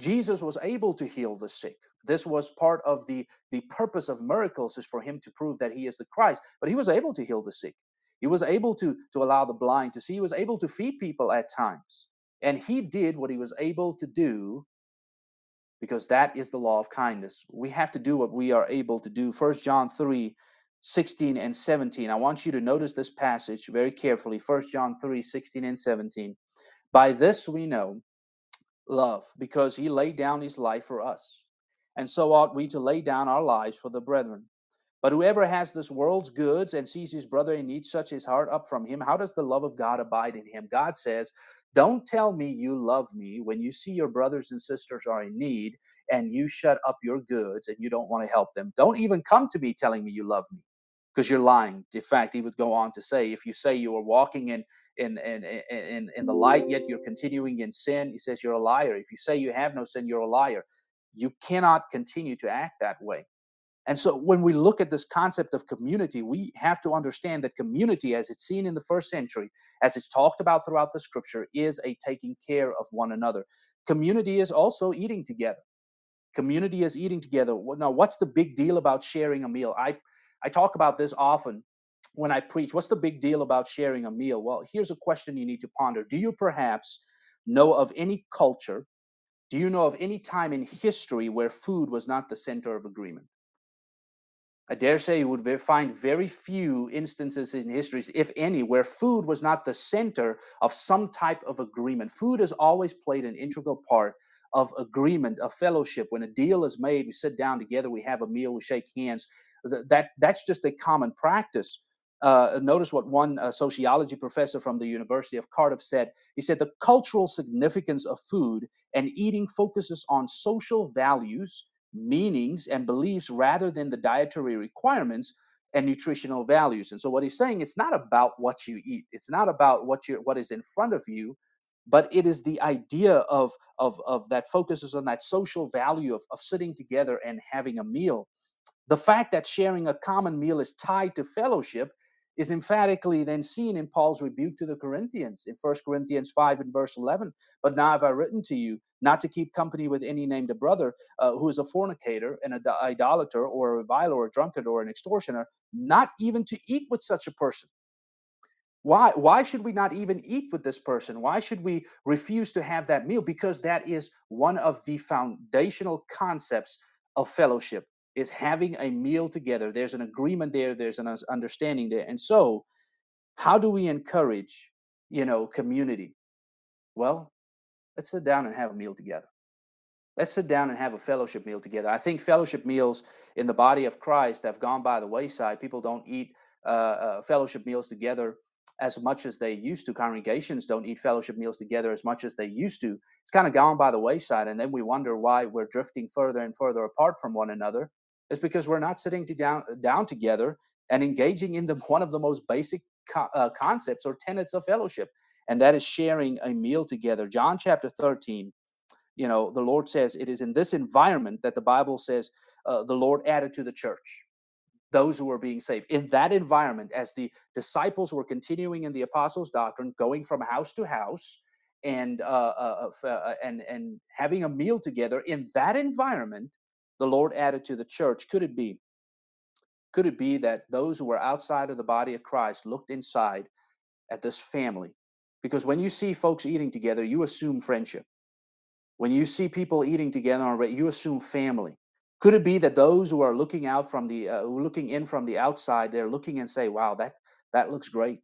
C: Jesus was able to heal the sick. This was part of the the purpose of miracles is for him to prove that he is the Christ. But he was able to heal the sick. He was able to to allow the blind to see. He was able to feed people at times. And he did what he was able to do because that is the law of kindness. We have to do what we are able to do. First John 3 16 and 17. I want you to notice this passage very carefully. 1 John 3 16 and 17. By this we know love, because he laid down his life for us. And so ought we to lay down our lives for the brethren. But whoever has this world's goods and sees his brother in need, such his heart up from him, how does the love of God abide in him? God says, Don't tell me you love me when you see your brothers and sisters are in need and you shut up your goods and you don't want to help them. Don't even come to me telling me you love me because you're lying. In fact, he would go on to say, if you say you are walking in in, in in in the light, yet you're continuing in sin, he says you're a liar. If you say you have no sin, you're a liar. You cannot continue to act that way. And so when we look at this concept of community, we have to understand that community, as it's seen in the first century, as it's talked about throughout the scripture, is a taking care of one another. Community is also eating together. Community is eating together. Now, what's the big deal about sharing a meal? I I talk about this often when I preach. What's the big deal about sharing a meal? Well, here's a question you need to ponder. Do you perhaps know of any culture? Do you know of any time in history where food was not the center of agreement? I dare say you would find very few instances in history, if any, where food was not the center of some type of agreement. Food has always played an integral part of agreement, of fellowship. When a deal is made, we sit down together, we have a meal, we shake hands, that that's just a common practice. Uh, notice what one uh, sociology professor from the University of Cardiff said. He said the cultural significance of food and eating focuses on social values, meanings, and beliefs rather than the dietary requirements and nutritional values. And so what he's saying, it's not about what you eat. It's not about what you what is in front of you, but it is the idea of of of that focuses on that social value of, of sitting together and having a meal the fact that sharing a common meal is tied to fellowship is emphatically then seen in Paul's rebuke to the Corinthians in 1 Corinthians 5 and verse 11. But now have I written to you not to keep company with any named a brother uh, who is a fornicator, and an idolater, or a reviler, or a drunkard, or an extortioner, not even to eat with such a person. Why, why should we not even eat with this person? Why should we refuse to have that meal? Because that is one of the foundational concepts of fellowship is having a meal together. There's an agreement there, there's an understanding there. And so, how do we encourage, you know, community? Well, let's sit down and have a meal together. Let's sit down and have a fellowship meal together. I think fellowship meals in the body of Christ have gone by the wayside. People don't eat uh, uh, fellowship meals together as much as they used to. Congregations don't eat fellowship meals together as much as they used to. It's kind of gone by the wayside. And then we wonder why we're drifting further and further apart from one another. It's because we're not sitting to down, down together and engaging in the, one of the most basic co- uh, concepts or tenets of fellowship, and that is sharing a meal together. John chapter 13 you know the lord says it is in this environment that the bible says uh, the lord added to the church those who were being saved in that environment as the disciples were continuing in the apostles doctrine going from house to house and uh, uh, uh, uh, and and having a meal together in that environment the lord added to the church could it be could it be that those who were outside of the body of christ looked inside at this family because when you see folks eating together you assume friendship when you see people eating together you assume family. Could it be that those who are looking out from the uh, looking in from the outside, they're looking and say, "Wow, that that looks great."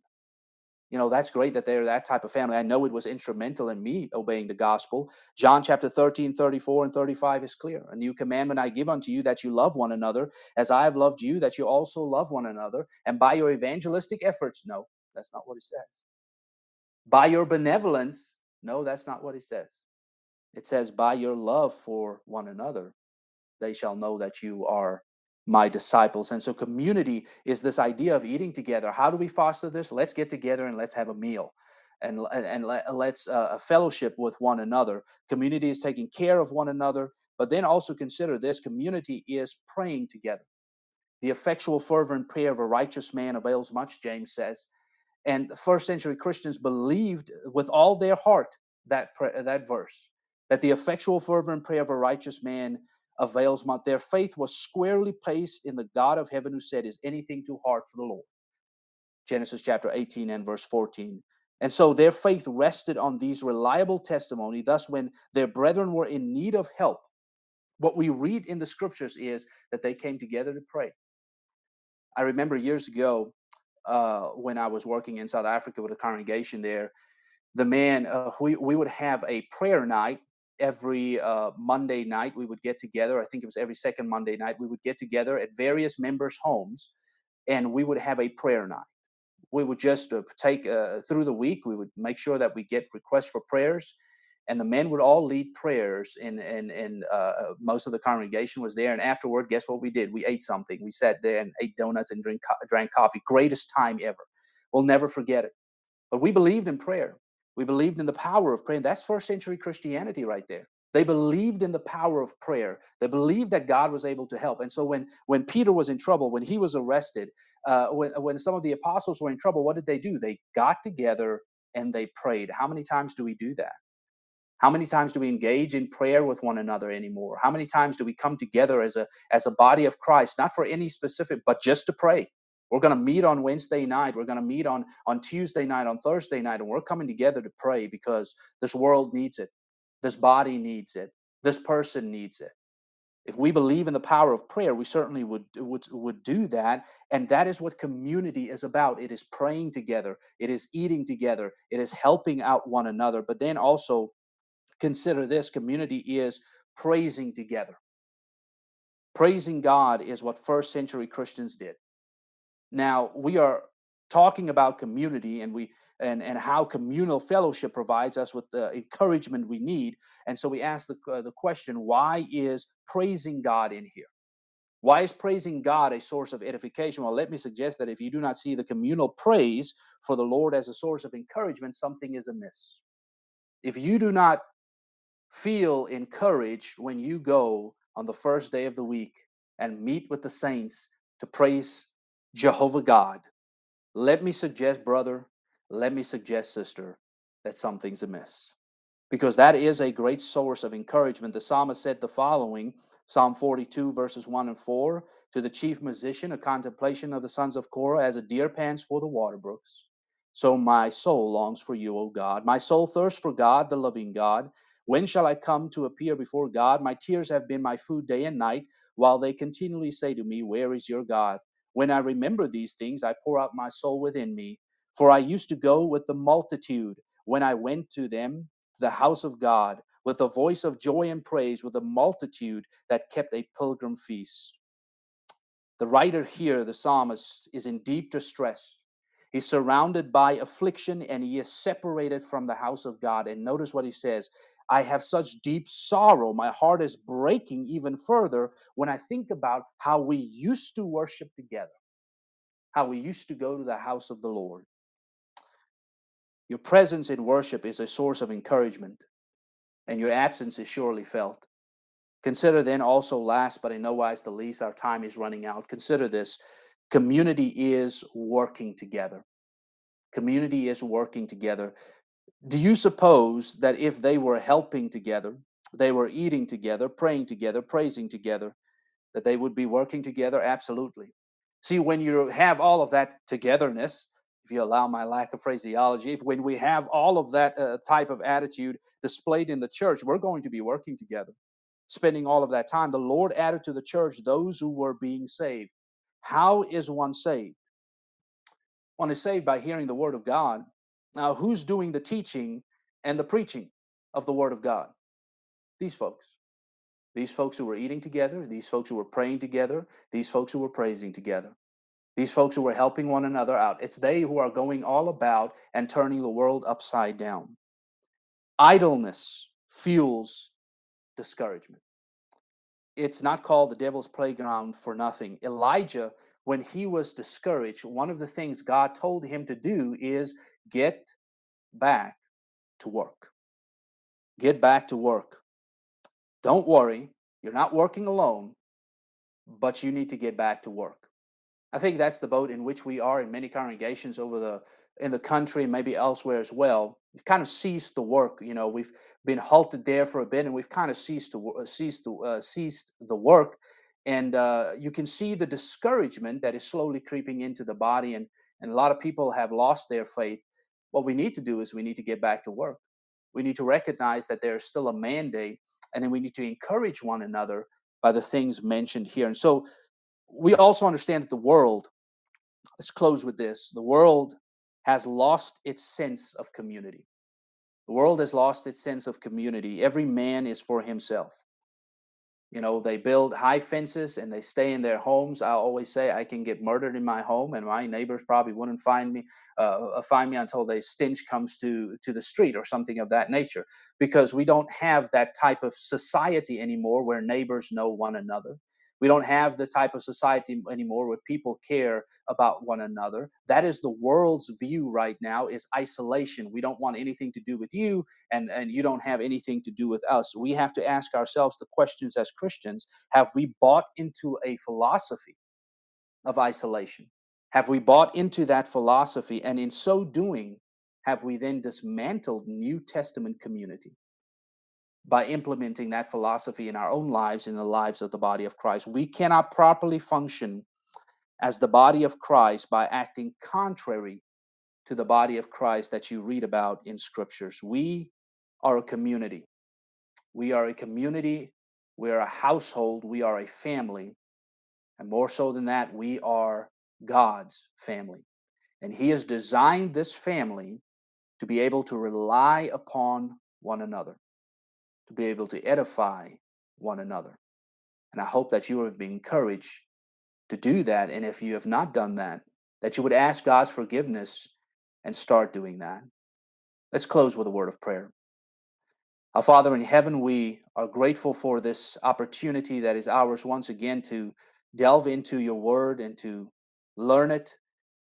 C: You know, that's great that they're that type of family. I know it was instrumental in me obeying the gospel. John chapter 13, 34 and 35 is clear. A new commandment I give unto you that you love one another as I have loved you, that you also love one another. And by your evangelistic efforts, no, that's not what it says. By your benevolence, no, that's not what it says. It says, By your love for one another, they shall know that you are my disciples. And so, community is this idea of eating together. How do we foster this? Let's get together and let's have a meal. And, and, and let, let's uh, fellowship with one another. Community is taking care of one another, but then also consider this community is praying together. The effectual, fervent prayer of a righteous man avails much, James says. And first century Christians believed with all their heart that, that verse that the effectual fervent prayer of a righteous man avails much. Their faith was squarely placed in the God of heaven who said, Is anything too hard for the Lord? Genesis chapter 18 and verse 14. And so their faith rested on these reliable testimony. Thus, when their brethren were in need of help, what we read in the scriptures is that they came together to pray. I remember years ago uh, when I was working in South Africa with a congregation there, the man, uh, we, we would have a prayer night every uh, Monday night we would get together. I think it was every second Monday night we would get together at various members' homes, and we would have a prayer night. We would just uh, take uh, through the week. We would make sure that we get requests for prayers, and the men would all lead prayers. And and and uh, uh, most of the congregation was there. And afterward, guess what we did? We ate something. We sat there and ate donuts and drink drank coffee. Greatest time ever. We'll never forget it. But we believed in prayer. We believed in the power of prayer. That's first century Christianity right there. They believed in the power of prayer. They believed that God was able to help. And so when when Peter was in trouble, when he was arrested, uh, when when some of the apostles were in trouble, what did they do? They got together and they prayed. How many times do we do that? How many times do we engage in prayer with one another anymore? How many times do we come together as a as a body of Christ, not for any specific, but just to pray? We're going to meet on Wednesday night. We're going to meet on, on Tuesday night, on Thursday night, and we're coming together to pray because this world needs it. This body needs it. This person needs it. If we believe in the power of prayer, we certainly would, would, would do that. And that is what community is about. It is praying together, it is eating together, it is helping out one another. But then also consider this community is praising together. Praising God is what first century Christians did. Now we are talking about community and we and and how communal fellowship provides us with the encouragement we need. And so we ask the uh, the question, why is praising God in here? Why is praising God a source of edification? Well, let me suggest that if you do not see the communal praise for the Lord as a source of encouragement, something is amiss. If you do not feel encouraged when you go on the first day of the week and meet with the saints to praise Jehovah God, let me suggest, brother, let me suggest, sister, that something's amiss. Because that is a great source of encouragement. The psalmist said the following Psalm 42, verses 1 and 4 To the chief musician, a contemplation of the sons of Korah as a deer pants for the water brooks. So my soul longs for you, O God. My soul thirsts for God, the loving God. When shall I come to appear before God? My tears have been my food day and night, while they continually say to me, Where is your God? When I remember these things, I pour out my soul within me. For I used to go with the multitude when I went to them, to the house of God, with a voice of joy and praise, with a multitude that kept a pilgrim feast. The writer here, the psalmist, is in deep distress. He's surrounded by affliction and he is separated from the house of God. And notice what he says I have such deep sorrow. My heart is breaking even further when I think about how we used to worship together, how we used to go to the house of the Lord. Your presence in worship is a source of encouragement, and your absence is surely felt. Consider then also, last but in no wise the least, our time is running out. Consider this community is working together. Community is working together. Do you suppose that if they were helping together, they were eating together, praying together, praising together, that they would be working together? Absolutely. See, when you have all of that togetherness, if you allow my lack of phraseology, if when we have all of that uh, type of attitude displayed in the church, we're going to be working together, spending all of that time. The Lord added to the church those who were being saved. How is one saved? One is saved by hearing the word of God. Now, who's doing the teaching and the preaching of the word of God? These folks. These folks who were eating together, these folks who were praying together, these folks who were praising together. These folks who were helping one another out. It's they who are going all about and turning the world upside down. Idleness fuels discouragement. It's not called the devil's playground for nothing. Elijah, when he was discouraged, one of the things God told him to do is get back to work. Get back to work. Don't worry, you're not working alone, but you need to get back to work. I think that's the boat in which we are in many congregations over the in the country maybe elsewhere as well. We've kind of ceased the work. You know, we've been halted there for a bit, and we've kind of ceased to uh, ceased to uh, ceased the work. And uh, you can see the discouragement that is slowly creeping into the body, and and a lot of people have lost their faith. What we need to do is we need to get back to work. We need to recognize that there is still a mandate, and then we need to encourage one another by the things mentioned here. And so we also understand that the world, let's close with this the world has lost its sense of community. The world has lost its sense of community. Every man is for himself. You know, they build high fences and they stay in their homes. I always say I can get murdered in my home, and my neighbors probably wouldn't find me uh, uh find me until the stench comes to to the street or something of that nature. Because we don't have that type of society anymore where neighbors know one another. We don't have the type of society anymore where people care about one another. That is the world's view right now is isolation. We don't want anything to do with you and, and you don't have anything to do with us. We have to ask ourselves the questions as Christians. Have we bought into a philosophy of isolation? Have we bought into that philosophy? And in so doing, have we then dismantled New Testament community? By implementing that philosophy in our own lives, in the lives of the body of Christ. We cannot properly function as the body of Christ by acting contrary to the body of Christ that you read about in scriptures. We are a community. We are a community. We are a household. We are a family. And more so than that, we are God's family. And He has designed this family to be able to rely upon one another to be able to edify one another. And I hope that you have been encouraged to do that. And if you have not done that, that you would ask God's forgiveness and start doing that. Let's close with a word of prayer. Our Father in heaven, we are grateful for this opportunity that is ours once again to delve into your word and to learn it,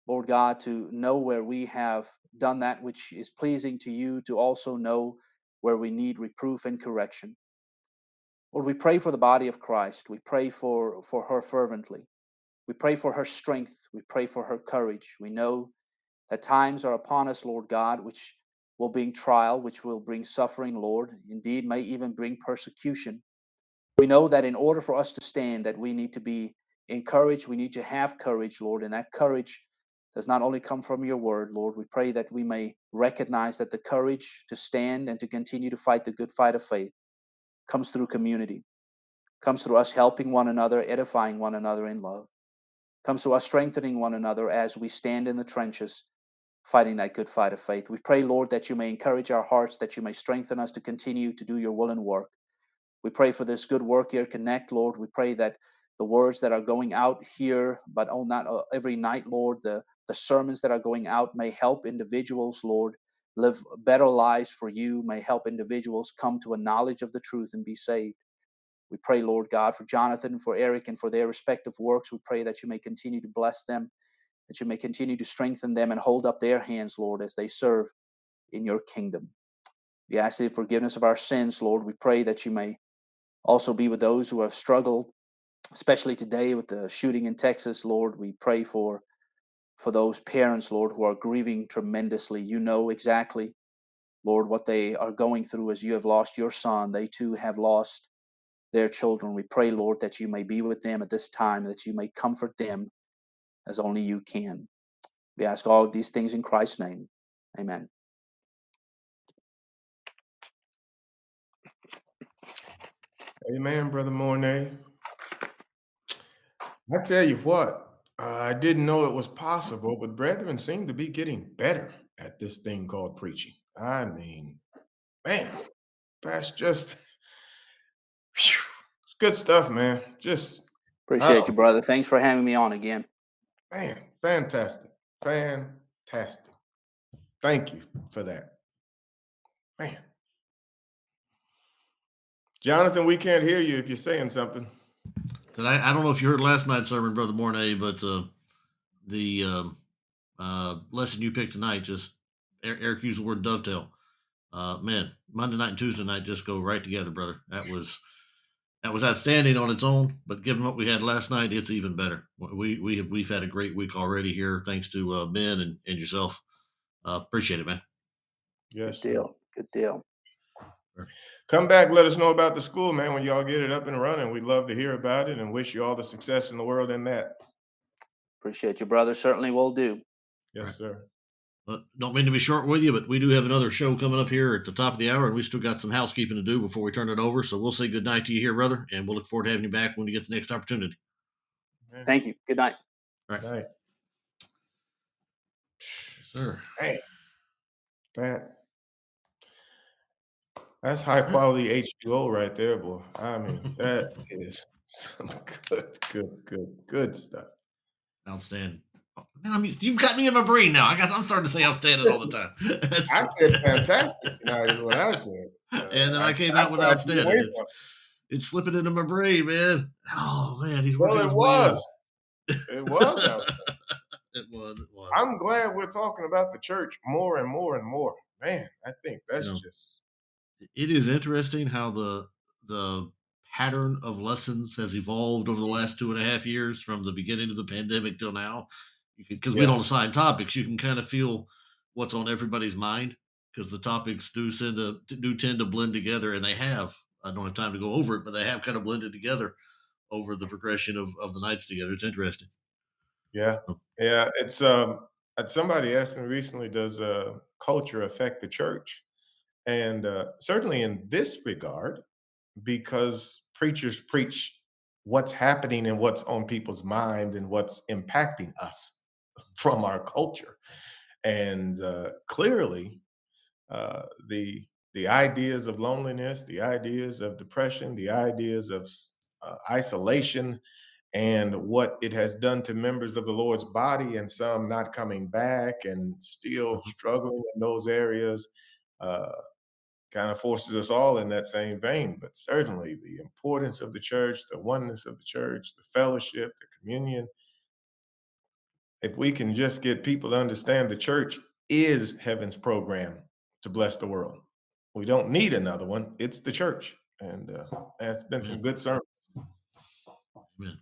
C: Lord God, to know where we have done that which is pleasing to you, to also know where we need reproof and correction. Lord, we pray for the body of Christ. We pray for, for her fervently. We pray for her strength. We pray for her courage. We know that times are upon us, Lord God, which will bring trial, which will bring suffering, Lord, indeed may even bring persecution. We know that in order for us to stand, that we need to be encouraged, we need to have courage, Lord, and that courage does not only come from your word, Lord. We pray that we may recognize that the courage to stand and to continue to fight the good fight of faith comes through community, comes through us helping one another, edifying one another in love, comes through us strengthening one another as we stand in the trenches fighting that good fight of faith. We pray, Lord, that you may encourage our hearts, that you may strengthen us to continue to do your will and work. We pray for this good work here, Connect, Lord. We pray that the words that are going out here, but oh, not uh, every night, Lord, the, the sermons that are going out may help individuals, Lord, live better lives for you, may help individuals come to a knowledge of the truth and be saved. We pray, Lord God, for Jonathan, and for Eric, and for their respective works. We pray that you may continue to bless them that you may continue to strengthen them and hold up their hands, Lord, as they serve in your kingdom. We ask the forgiveness of our sins, Lord. We pray that you may also be with those who have struggled, especially today with the shooting in Texas, Lord. We pray for for those parents, Lord, who are grieving tremendously. You know exactly, Lord, what they are going through as you have lost your son. They too have lost their children. We pray, Lord, that you may be with them at this time, that you may comfort them as only you can. We ask all of these things in Christ's name. Amen.
B: Amen, Brother Mornay. I tell you what, uh, I didn't know it was possible, but brethren seem to be getting better at this thing called preaching. I mean, man, that's just whew, it's good stuff, man. Just
C: appreciate oh. you, brother. Thanks for having me on again.
B: Man, fantastic. Fantastic. Thank you for that. Man. Jonathan, we can't hear you if you're saying something.
A: I, I don't know if you heard last night's sermon, Brother Mornay, but uh, the um, uh, lesson you picked tonight, just Eric used the word dovetail. Uh, man, Monday night and Tuesday night just go right together, brother. That was that was outstanding on its own, but given what we had last night, it's even better. We we have we've had a great week already here, thanks to uh, Ben and, and yourself. Uh, appreciate it, man.
C: Yes, good deal. Good deal.
B: Come back, let us know about the school, man. When y'all get it up and running, we'd love to hear about it and wish you all the success in the world in that.
C: Appreciate you, brother. Certainly will do.
B: Yes, sir.
A: Uh, don't mean to be short with you, but we do have another show coming up here at the top of the hour, and we still got some housekeeping to do before we turn it over. So we'll say good night to you here, brother, and we'll look forward to having you back when you get the next opportunity.
C: Thank you. Good night.
A: All right. Night. Sir.
B: Hey, that that's high quality H2O right there, boy. I mean, that is some good, good, good, good stuff.
A: Outstanding. Man, I'm, you've got me in my brain now. I guess I'm starting to say outstanding all the time.
B: I said fantastic. Now is what I said.
A: Uh, and then I, I came I, out with outstanding. It's, it's, slipping into my brain, man. Oh man, he's
B: well. It was. it was.
A: it was. It was.
B: I'm glad we're talking about the church more and more and more. Man, I think that's you know, just.
A: It is interesting how the the pattern of lessons has evolved over the last two and a half years from the beginning of the pandemic till now because yeah. we don't assign topics, you can kind of feel what's on everybody's mind because the topics do tend to do tend to blend together, and they have. I don't have time to go over it, but they have kind of blended together over the progression of, of the nights together. It's interesting.
B: Yeah, yeah. It's um. Somebody asked me recently, does uh, culture affect the church? And uh, certainly in this regard, because preachers preach what's happening and what's on people's minds and what's impacting us from our culture. And uh, clearly, uh, the the ideas of loneliness, the ideas of depression, the ideas of uh, isolation, and what it has done to members of the Lord's body, and some not coming back and still struggling in those areas, uh, kind of forces us all in that same vein. But certainly, the importance of the church, the oneness of the church, the fellowship, the communion, if we can just get people to understand the church is heaven's program to bless the world. We don't need another one. It's the church. And uh, that's been some good sermons.
A: Amen.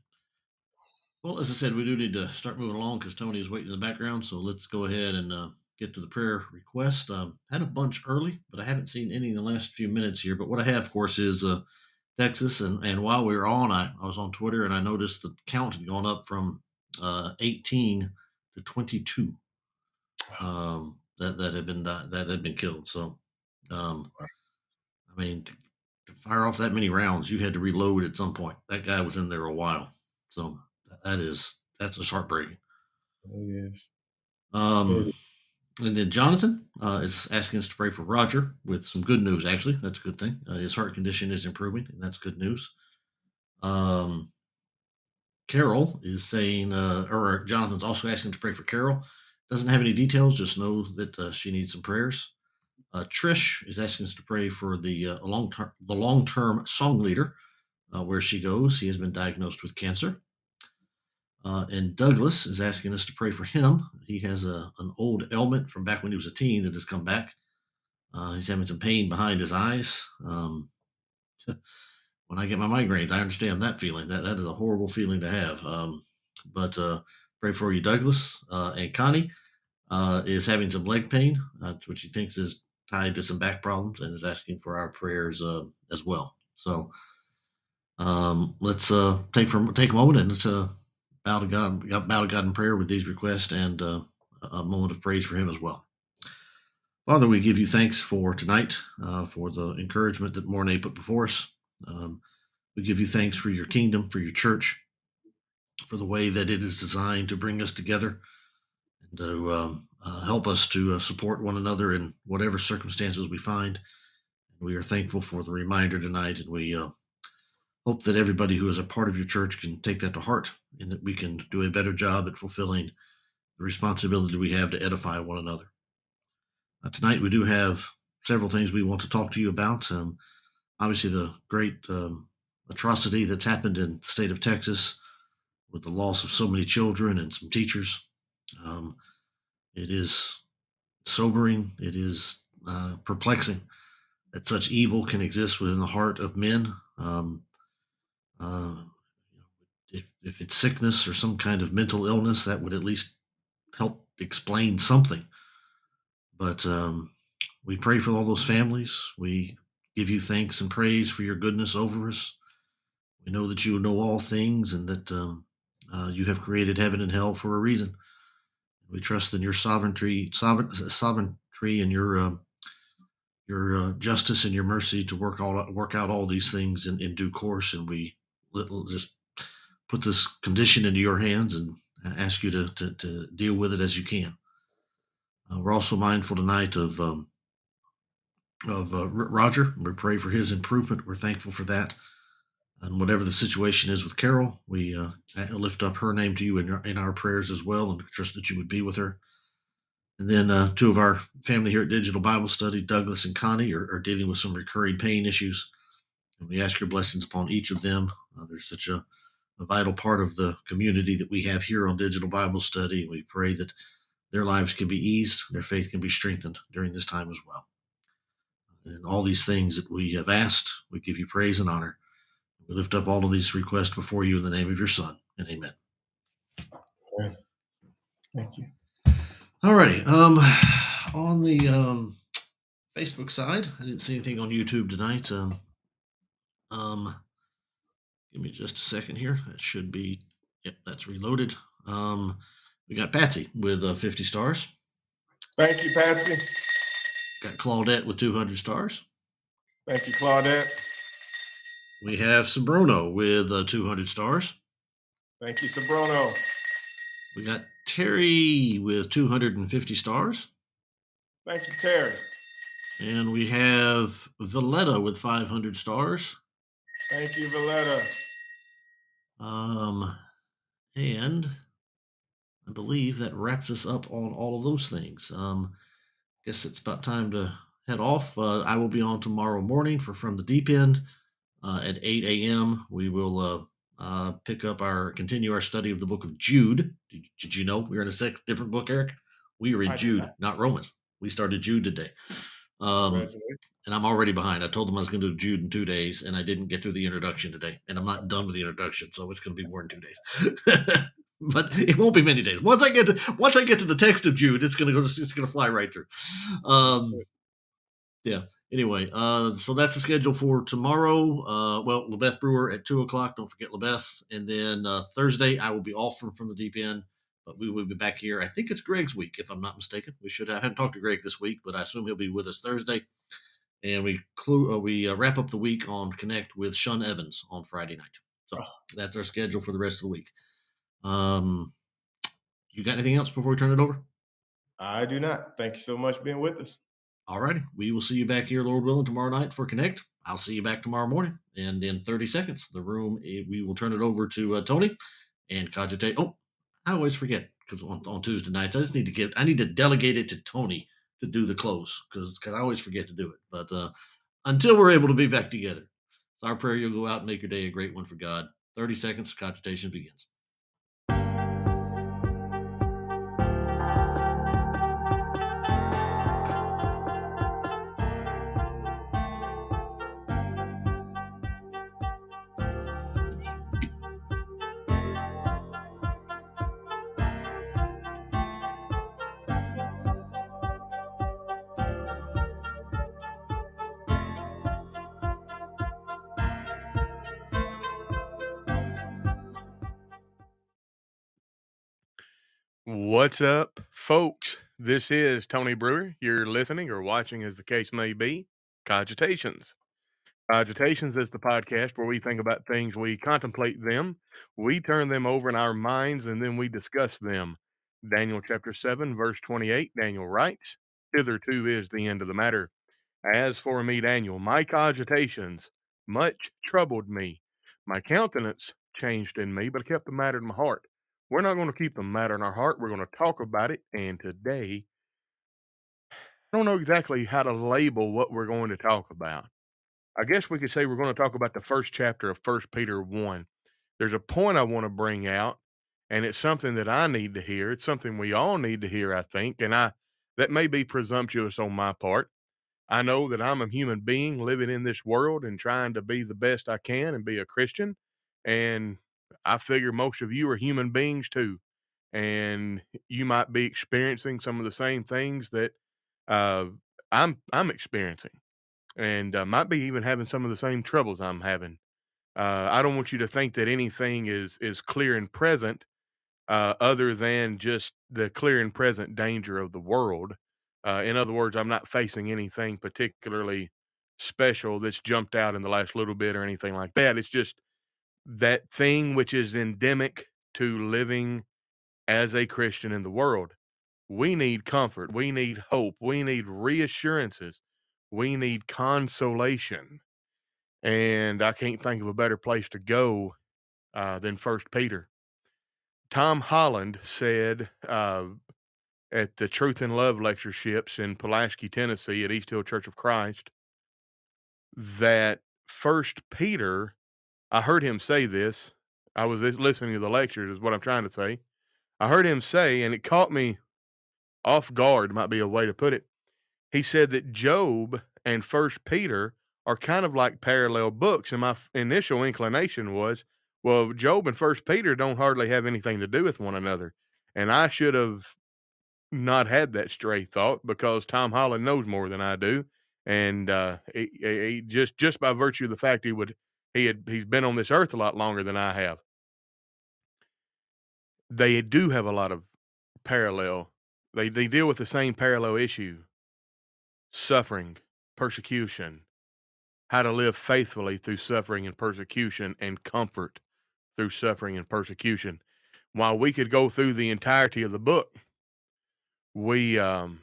A: Well, as I said, we do need to start moving along because Tony is waiting in the background. So let's go ahead and uh, get to the prayer request. Um, had a bunch early, but I haven't seen any in the last few minutes here. But what I have, of course, is uh, Texas. And, and while we were on, I, I was on Twitter and I noticed the count had gone up from uh, 18 to 22 um, that that had been that had been killed. So, um, I mean, to, to, fire off that many rounds, you had to reload at some point. That guy was in there a while, so that is that's just heartbreaking.
B: Oh yes.
A: Um, and then Jonathan uh, is asking us to pray for Roger with some good news. Actually, that's a good thing. Uh, his heart condition is improving, and that's good news. Um, Carol is saying, uh, or Jonathan's also asking to pray for Carol. Doesn't have any details, just know that uh, she needs some prayers. Uh, Trish is asking us to pray for the uh, long term the long term song leader where she goes. He has been diagnosed with cancer. Uh, and Douglas is asking us to pray for him. He has a, an old ailment from back when he was a teen that has come back. Uh, he's having some pain behind his eyes. Um, when I get my migraines, I understand that feeling. That that is a horrible feeling to have. Um, but uh, pray for you, Douglas uh, and Connie. Uh, is having some leg pain, uh, which he thinks is tied to some back problems, and is asking for our prayers as well. So um, let's take for take a moment and let's bow to God, bow to God in prayer with these requests and uh, a moment of praise for Him as well. Father, we give you thanks for tonight, uh, for the encouragement that Mornay put before us. Um, we give you thanks for your kingdom, for your church, for the way that it is designed to bring us together and to um, uh, help us to uh, support one another in whatever circumstances we find. We are thankful for the reminder tonight, and we uh, hope that everybody who is a part of your church can take that to heart and that we can do a better job at fulfilling the responsibility we have to edify one another. Uh, tonight, we do have several things we want to talk to you about. Um, obviously, the great um, atrocity that's happened in the state of Texas with the loss of so many children and some teachers. Um, it is sobering, it is uh, perplexing that such evil can exist within the heart of men. Um, uh, if, if it's sickness or some kind of mental illness, that would at least help explain something. But um, we pray for all those families. We give you thanks and praise for your goodness over us. We know that you know all things and that um, uh, you have created heaven and hell for a reason. We trust in your sovereignty, sovereign, sovereignty, and your uh, your uh, justice and your mercy to work all work out all these things in, in due course. And we just put this condition into your hands and ask you to, to, to deal with it as you can. Uh, we're also mindful tonight of um, of uh, Roger. We pray for his improvement. We're thankful for that. And whatever the situation is with Carol, we uh, lift up her name to you in, our, in our prayers as well, and trust that you would be with her. And then uh, two of our family here at Digital Bible Study, Douglas and Connie, are, are dealing with some recurring pain issues. And we ask your blessings upon each of them. Uh, there's such a, a, vital part of the community that we have here on Digital Bible Study. We pray that their lives can be eased, their faith can be strengthened during this time as well. And all these things that we have asked, we give you praise and honor. We lift up all of these requests before you in the name of your Son, and amen.
B: Thank you.
A: All righty. Um, on the um, Facebook side, I didn't see anything on YouTube tonight. Um, um, give me just a second here. That should be, yep, that's reloaded. Um, we got Patsy with uh, 50 stars.
B: Thank you, Patsy.
A: Got Claudette with 200 stars.
B: Thank you, Claudette.
A: We have Sabrono with uh, 200 stars.
B: Thank you, Sabrono.
A: We got Terry with 250 stars.
B: Thank you, Terry.
A: And we have Valletta with 500 stars.
B: Thank you, Valletta.
A: Um, and I believe that wraps us up on all of those things. Um, I guess it's about time to head off. Uh, I will be on tomorrow morning for From the Deep End uh, at 8 a.m. We will uh, uh, pick up our continue our study of the book of Jude. Did, did you know we're in a six different book, Eric? We are in Jude, not Romans. We started Jude today. Um, and I'm already behind. I told them I was going to do Jude in two days, and I didn't get through the introduction today, and I'm not done with the introduction, so it's going to be more than two days. but it won't be many days. Once I get to once I get to the text of Jude, it's going to go. It's going to fly right through. Um, yeah. Anyway, uh, so that's the schedule for tomorrow. Uh, well, Lebeth Brewer at two o'clock. Don't forget Lebeth, and then uh, Thursday I will be off from from the deep end. But we will be back here. I think it's Greg's week, if I'm not mistaken. We should. I haven't talked to Greg this week, but I assume he'll be with us Thursday. And we clue, uh, we uh, wrap up the week on Connect with Sean Evans on Friday night. So that's our schedule for the rest of the week. Um, you got anything else before we turn it over?
B: I do not. Thank you so much for being with us.
A: All righty. We will see you back here, Lord willing, tomorrow night for Connect. I'll see you back tomorrow morning. And in 30 seconds, the room, eh, we will turn it over to uh, Tony and cogitate. Oh, I always forget because on, on Tuesday nights, I just need to get, I need to delegate it to Tony to do the close because I always forget to do it. But uh, until we're able to be back together, it's our prayer you'll go out and make your day a great one for God. 30 seconds, cogitation begins.
D: What's up, folks? This is Tony Brewer. You're listening or watching, as the case may be, Cogitations. Cogitations is the podcast where we think about things, we contemplate them, we turn them over in our minds, and then we discuss them. Daniel chapter 7, verse 28, Daniel writes, Hitherto is the end of the matter. As for me, Daniel, my cogitations much troubled me. My countenance changed in me, but I kept the matter in my heart. We're not going to keep the matter in our heart. We're going to talk about it. And today, I don't know exactly how to label what we're going to talk about. I guess we could say we're going to talk about the first chapter of First Peter 1. There's a point I want to bring out, and it's something that I need to hear. It's something we all need to hear, I think. And I that may be presumptuous on my part. I know that I'm a human being living in this world and trying to be the best I can and be a Christian. And I figure most of you are human beings too, and you might be experiencing some of the same things that uh, I'm I'm experiencing, and uh, might be even having some of the same troubles I'm having. Uh, I don't want you to think that anything is is clear and present, uh, other than just the clear and present danger of the world. Uh, in other words, I'm not facing anything particularly special that's jumped out in the last little bit or anything like that. It's just that thing which is endemic to living as a Christian in the world. We need comfort. We need hope. We need reassurances. We need consolation. And I can't think of a better place to go uh, than First Peter. Tom Holland said uh, at the Truth and Love lectureships in Pulaski, Tennessee, at East Hill Church of Christ, that First Peter I heard him say this. I was listening to the lectures, is what I'm trying to say. I heard him say, and it caught me off guard, might be a way to put it. He said that Job and First Peter are kind of like parallel books. And my initial inclination was, well, Job and First Peter don't hardly have anything to do with one another. And I should have not had that stray thought because Tom Holland knows more than I do. And uh, he, he just just by virtue of the fact he would he had he's been on this earth a lot longer than I have. They do have a lot of parallel. They they deal with the same parallel issue: suffering, persecution, how to live faithfully through suffering and persecution, and comfort through suffering and persecution. While we could go through the entirety of the book, we um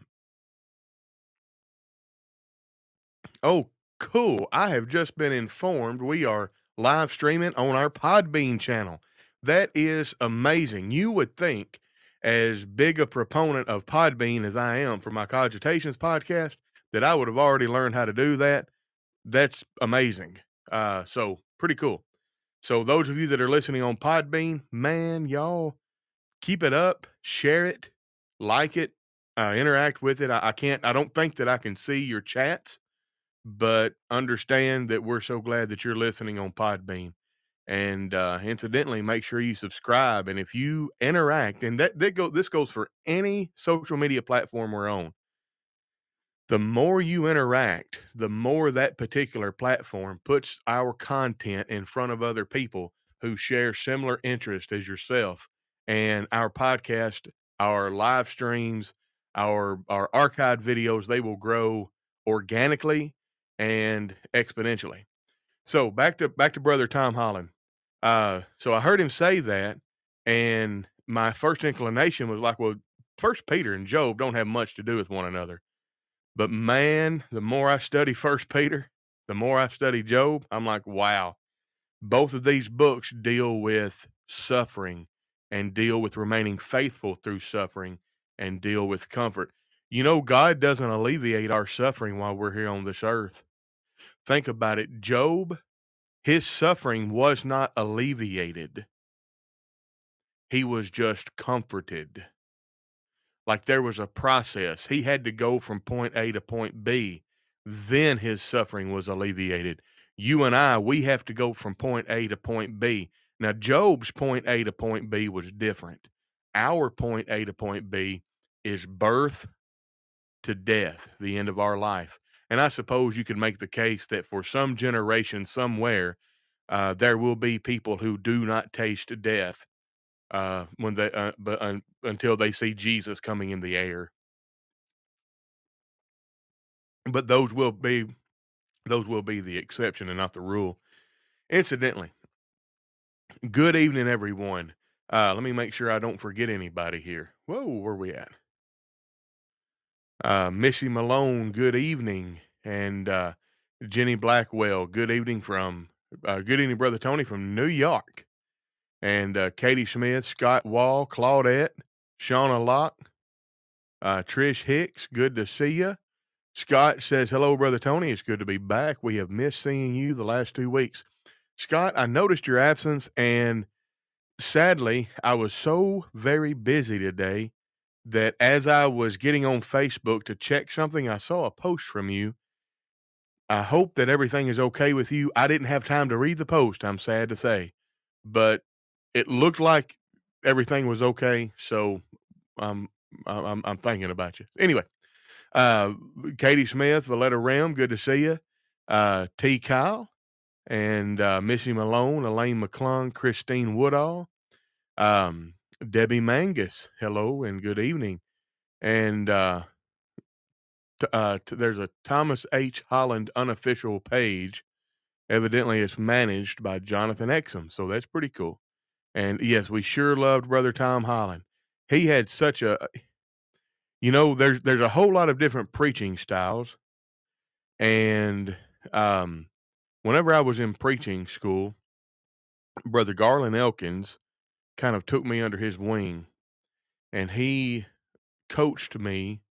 D: oh Cool. I have just been informed we are live streaming on our Podbean channel. That is amazing. You would think, as big a proponent of Podbean as I am for my Cogitations podcast, that I would have already learned how to do that. That's amazing. Uh, so pretty cool. So those of you that are listening on Podbean, man, y'all keep it up, share it, like it, uh, interact with it. I, I can't. I don't think that I can see your chats but understand that we're so glad that you're listening on Podbean. And uh, incidentally, make sure you subscribe. And if you interact, and that, that go, this goes for any social media platform we're on, the more you interact, the more that particular platform puts our content in front of other people who share similar interest as yourself. and our podcast, our live streams, our our archived videos, they will grow organically and exponentially. So back to back to brother Tom Holland. Uh, so I heard him say that, and my first inclination was like, well, First Peter and Job don't have much to do with one another. But man, the more I study First Peter, the more I study Job, I'm like, wow, both of these books deal with suffering and deal with remaining faithful through suffering and deal with comfort. You know, God doesn't alleviate our suffering while we're here on this earth. Think about it. Job, his suffering was not alleviated, he was just comforted. Like there was a process. He had to go from point A to point B. Then his suffering was alleviated. You and I, we have to go from point A to point B. Now, Job's point A to point B was different. Our point A to point B is birth to death, the end of our life. And I suppose you could make the case that for some generation somewhere, uh, there will be people who do not taste death uh, when they uh, but un, until they see Jesus coming in the air. But those will be those will be the exception and not the rule. Incidentally, good evening, everyone. Uh, let me make sure I don't forget anybody here. Whoa, where we at? Uh, Missy Malone, good evening, and uh, Jenny Blackwell, good evening from uh, good evening, brother Tony from New York and uh, Katie Smith, Scott Wall, Claudette, Shauna Locke, uh, Trish Hicks. Good to see you. Scott says, Hello, Brother Tony. It's good to be back. We have missed seeing you the last two weeks. Scott, I noticed your absence, and sadly, I was so very busy today that as I was getting on Facebook to check something, I saw a post from you. I hope that everything is okay with you. I didn't have time to read the post, I'm sad to say, but it looked like everything was okay. So um, I'm, I'm thinking about you. Anyway, uh, Katie Smith, Valletta Ram, good to see you. Uh, T. Kyle and uh, Missy Malone, Elaine McClung, Christine Woodall, um, Debbie Mangus, hello and good evening. And uh, t- uh, t- there's a Thomas H. Holland unofficial page. Evidently, it's managed by Jonathan Exum, so that's pretty cool. And yes, we sure loved Brother Tom Holland. He had such a you know, there's there's a whole lot of different preaching styles. And um whenever I was in preaching school, Brother Garland Elkins kind of took me under his wing and he coached me.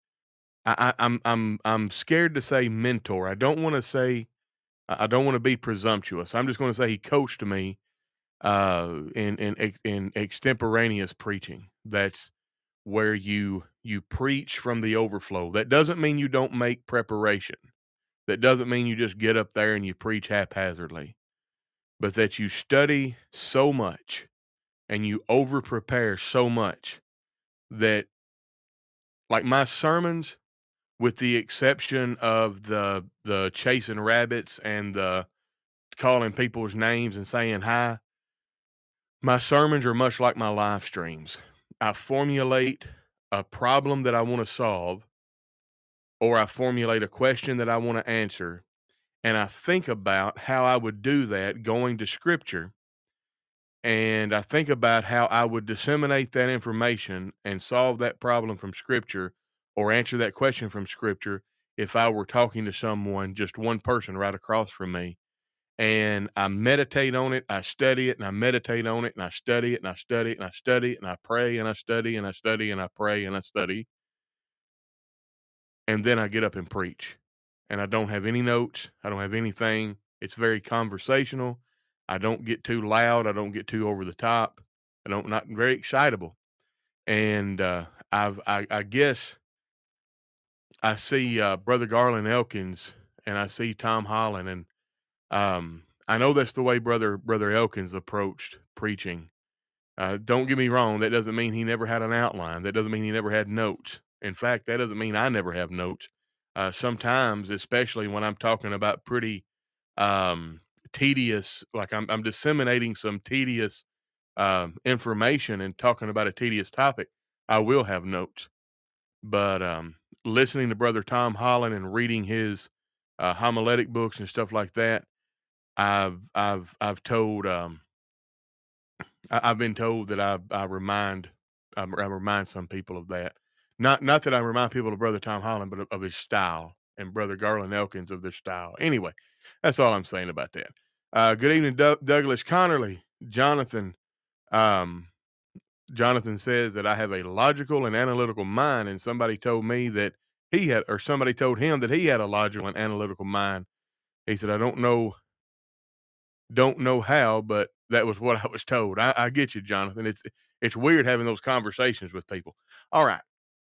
D: I, I, I'm I'm I'm scared to say mentor. I don't want to say I don't want to be presumptuous. I'm just going to say he coached me uh, in in in extemporaneous preaching. That's where you you preach from the overflow. That doesn't mean you don't make preparation. That doesn't mean you just get up there and you preach haphazardly, but that you study so much and you over prepare so much that, like my sermons, with the exception of the the chasing rabbits and the calling people's names and saying hi, my sermons are much like my live streams. I formulate a problem that I want to solve, or I formulate a question that I want to answer, and I think about how I would do that going to scripture. And I think about how I would disseminate that information and solve that problem from scripture or answer that question from scripture if I were talking to someone, just one person right across from me and I meditate on it. I study it and I meditate on it and I study it and I study it and I study it and I pray and I study and I study and I pray and I study. And then I get up and preach. And I don't have any notes. I don't have anything. It's very conversational. I don't get too loud. I don't get too over the top. I don't not very excitable. And uh, I've I, I guess I see uh, Brother Garland Elkins and I see Tom Holland and um, I know that's the way brother brother Elkins approached preaching. Uh, don't get me wrong; that doesn't mean he never had an outline. That doesn't mean he never had notes. In fact, that doesn't mean I never have notes. Uh, sometimes, especially when I'm talking about pretty um, tedious, like I'm, I'm disseminating some tedious um, information and talking about a tedious topic, I will have notes. But um, listening to Brother Tom Holland and reading his uh, homiletic books and stuff like that, I've I've I've told um, I, have been told that I I remind I, I remind some people of that. Not not that I remind people of Brother Tom Holland, but of, of his style and Brother Garland Elkins of their style. Anyway, that's all I'm saying about that. Uh, good evening, Douglas Connerly, Jonathan. Um, Jonathan says that I have a logical and analytical mind, and somebody told me that he had, or somebody told him that he had a logical and analytical mind. He said, I don't know, don't know how, but that was what I was told. I, I get you, Jonathan. It's it's weird having those conversations with people. All right,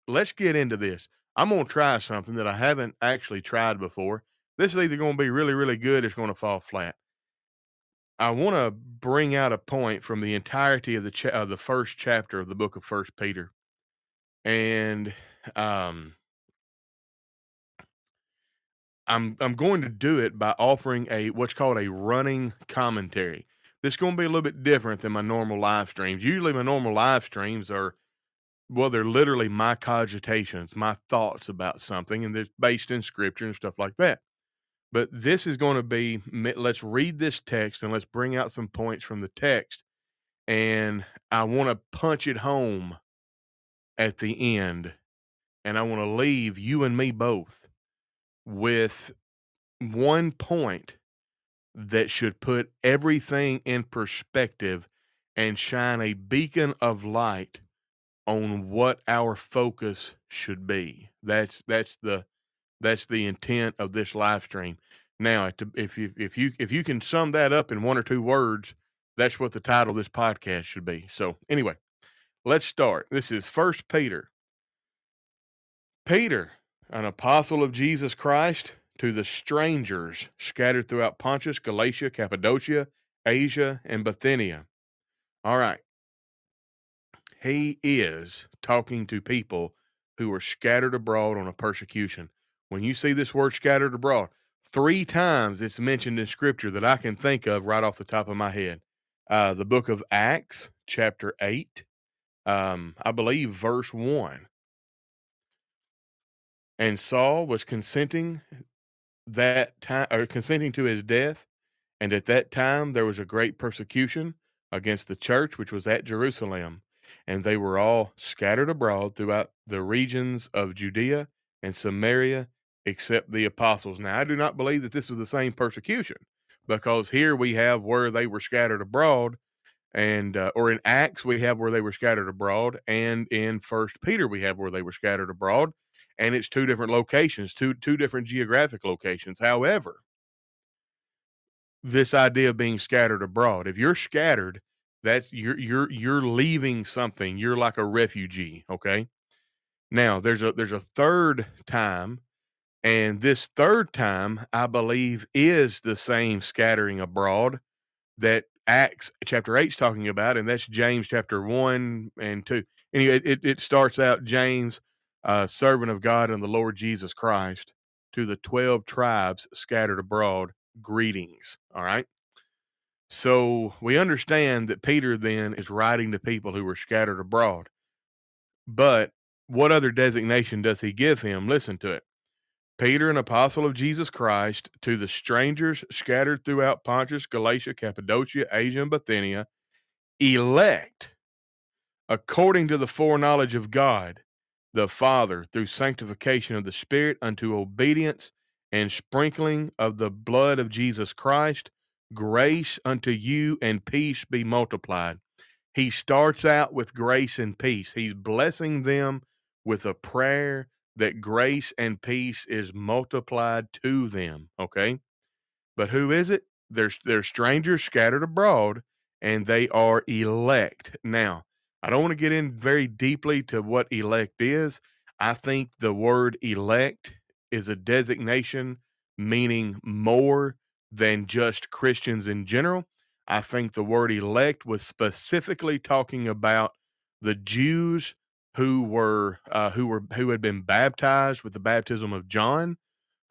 D: let's get into this. I'm gonna try something that I haven't actually tried before. This is either gonna be really, really good, or it's gonna fall flat. I want to bring out a point from the entirety of the cha- of the first chapter of the book of First Peter, and um, I'm I'm going to do it by offering a what's called a running commentary. This is going to be a little bit different than my normal live streams. Usually, my normal live streams are well, they're literally my cogitations, my thoughts about something, and they're based in scripture and stuff like that. But this is going to be let's read this text and let's bring out some points from the text. And I want to punch it home at the end. And I want to leave you and me both with one point that should put everything in perspective and shine a beacon of light on what our focus should be. That's that's the that's the intent of this live stream. Now, if you if you if you can sum that up in one or two words, that's what the title of this podcast should be. So, anyway, let's start. This is First Peter. Peter, an apostle of Jesus Christ, to the strangers scattered throughout Pontus, Galatia, Cappadocia, Asia, and Bithynia. All right. He is talking to people who are scattered abroad on a persecution. When you see this word scattered abroad, three times it's mentioned in scripture that I can think of right off the top of my head. Uh, the book of Acts, chapter 8, um, I believe, verse 1. And Saul was consenting that time or consenting to his death, and at that time there was a great persecution against the church which was at Jerusalem, and they were all scattered abroad throughout the regions of Judea and Samaria except the apostles. Now, I do not believe that this is the same persecution because here we have where they were scattered abroad and uh, or in acts we have where they were scattered abroad and in first peter we have where they were scattered abroad and it's two different locations two two different geographic locations however this idea of being scattered abroad if you're scattered that's you're you're you're leaving something you're like a refugee okay now there's a there's a third time and this third time, I believe, is the same scattering abroad that Acts chapter 8 is talking about, and that's James chapter 1 and 2. Anyway, it, it starts out James, uh, servant of God and the Lord Jesus Christ, to the 12 tribes scattered abroad, greetings. All right. So we understand that Peter then is writing to people who were scattered abroad. But what other designation does he give him? Listen to it. Peter, an apostle of Jesus Christ, to the strangers scattered throughout Pontus, Galatia, Cappadocia, Asia, and Bithynia, elect according to the foreknowledge of God the Father through sanctification of the Spirit unto obedience and sprinkling of the blood of Jesus Christ, grace unto you and peace be multiplied. He starts out with grace and peace. He's blessing them with a prayer that grace and peace is multiplied to them. Okay. But who is it? They're, they're strangers scattered abroad and they are elect. Now, I don't want to get in very deeply to what elect is. I think the word elect is a designation meaning more than just Christians in general. I think the word elect was specifically talking about the Jews who were uh, who were who had been baptized with the baptism of John,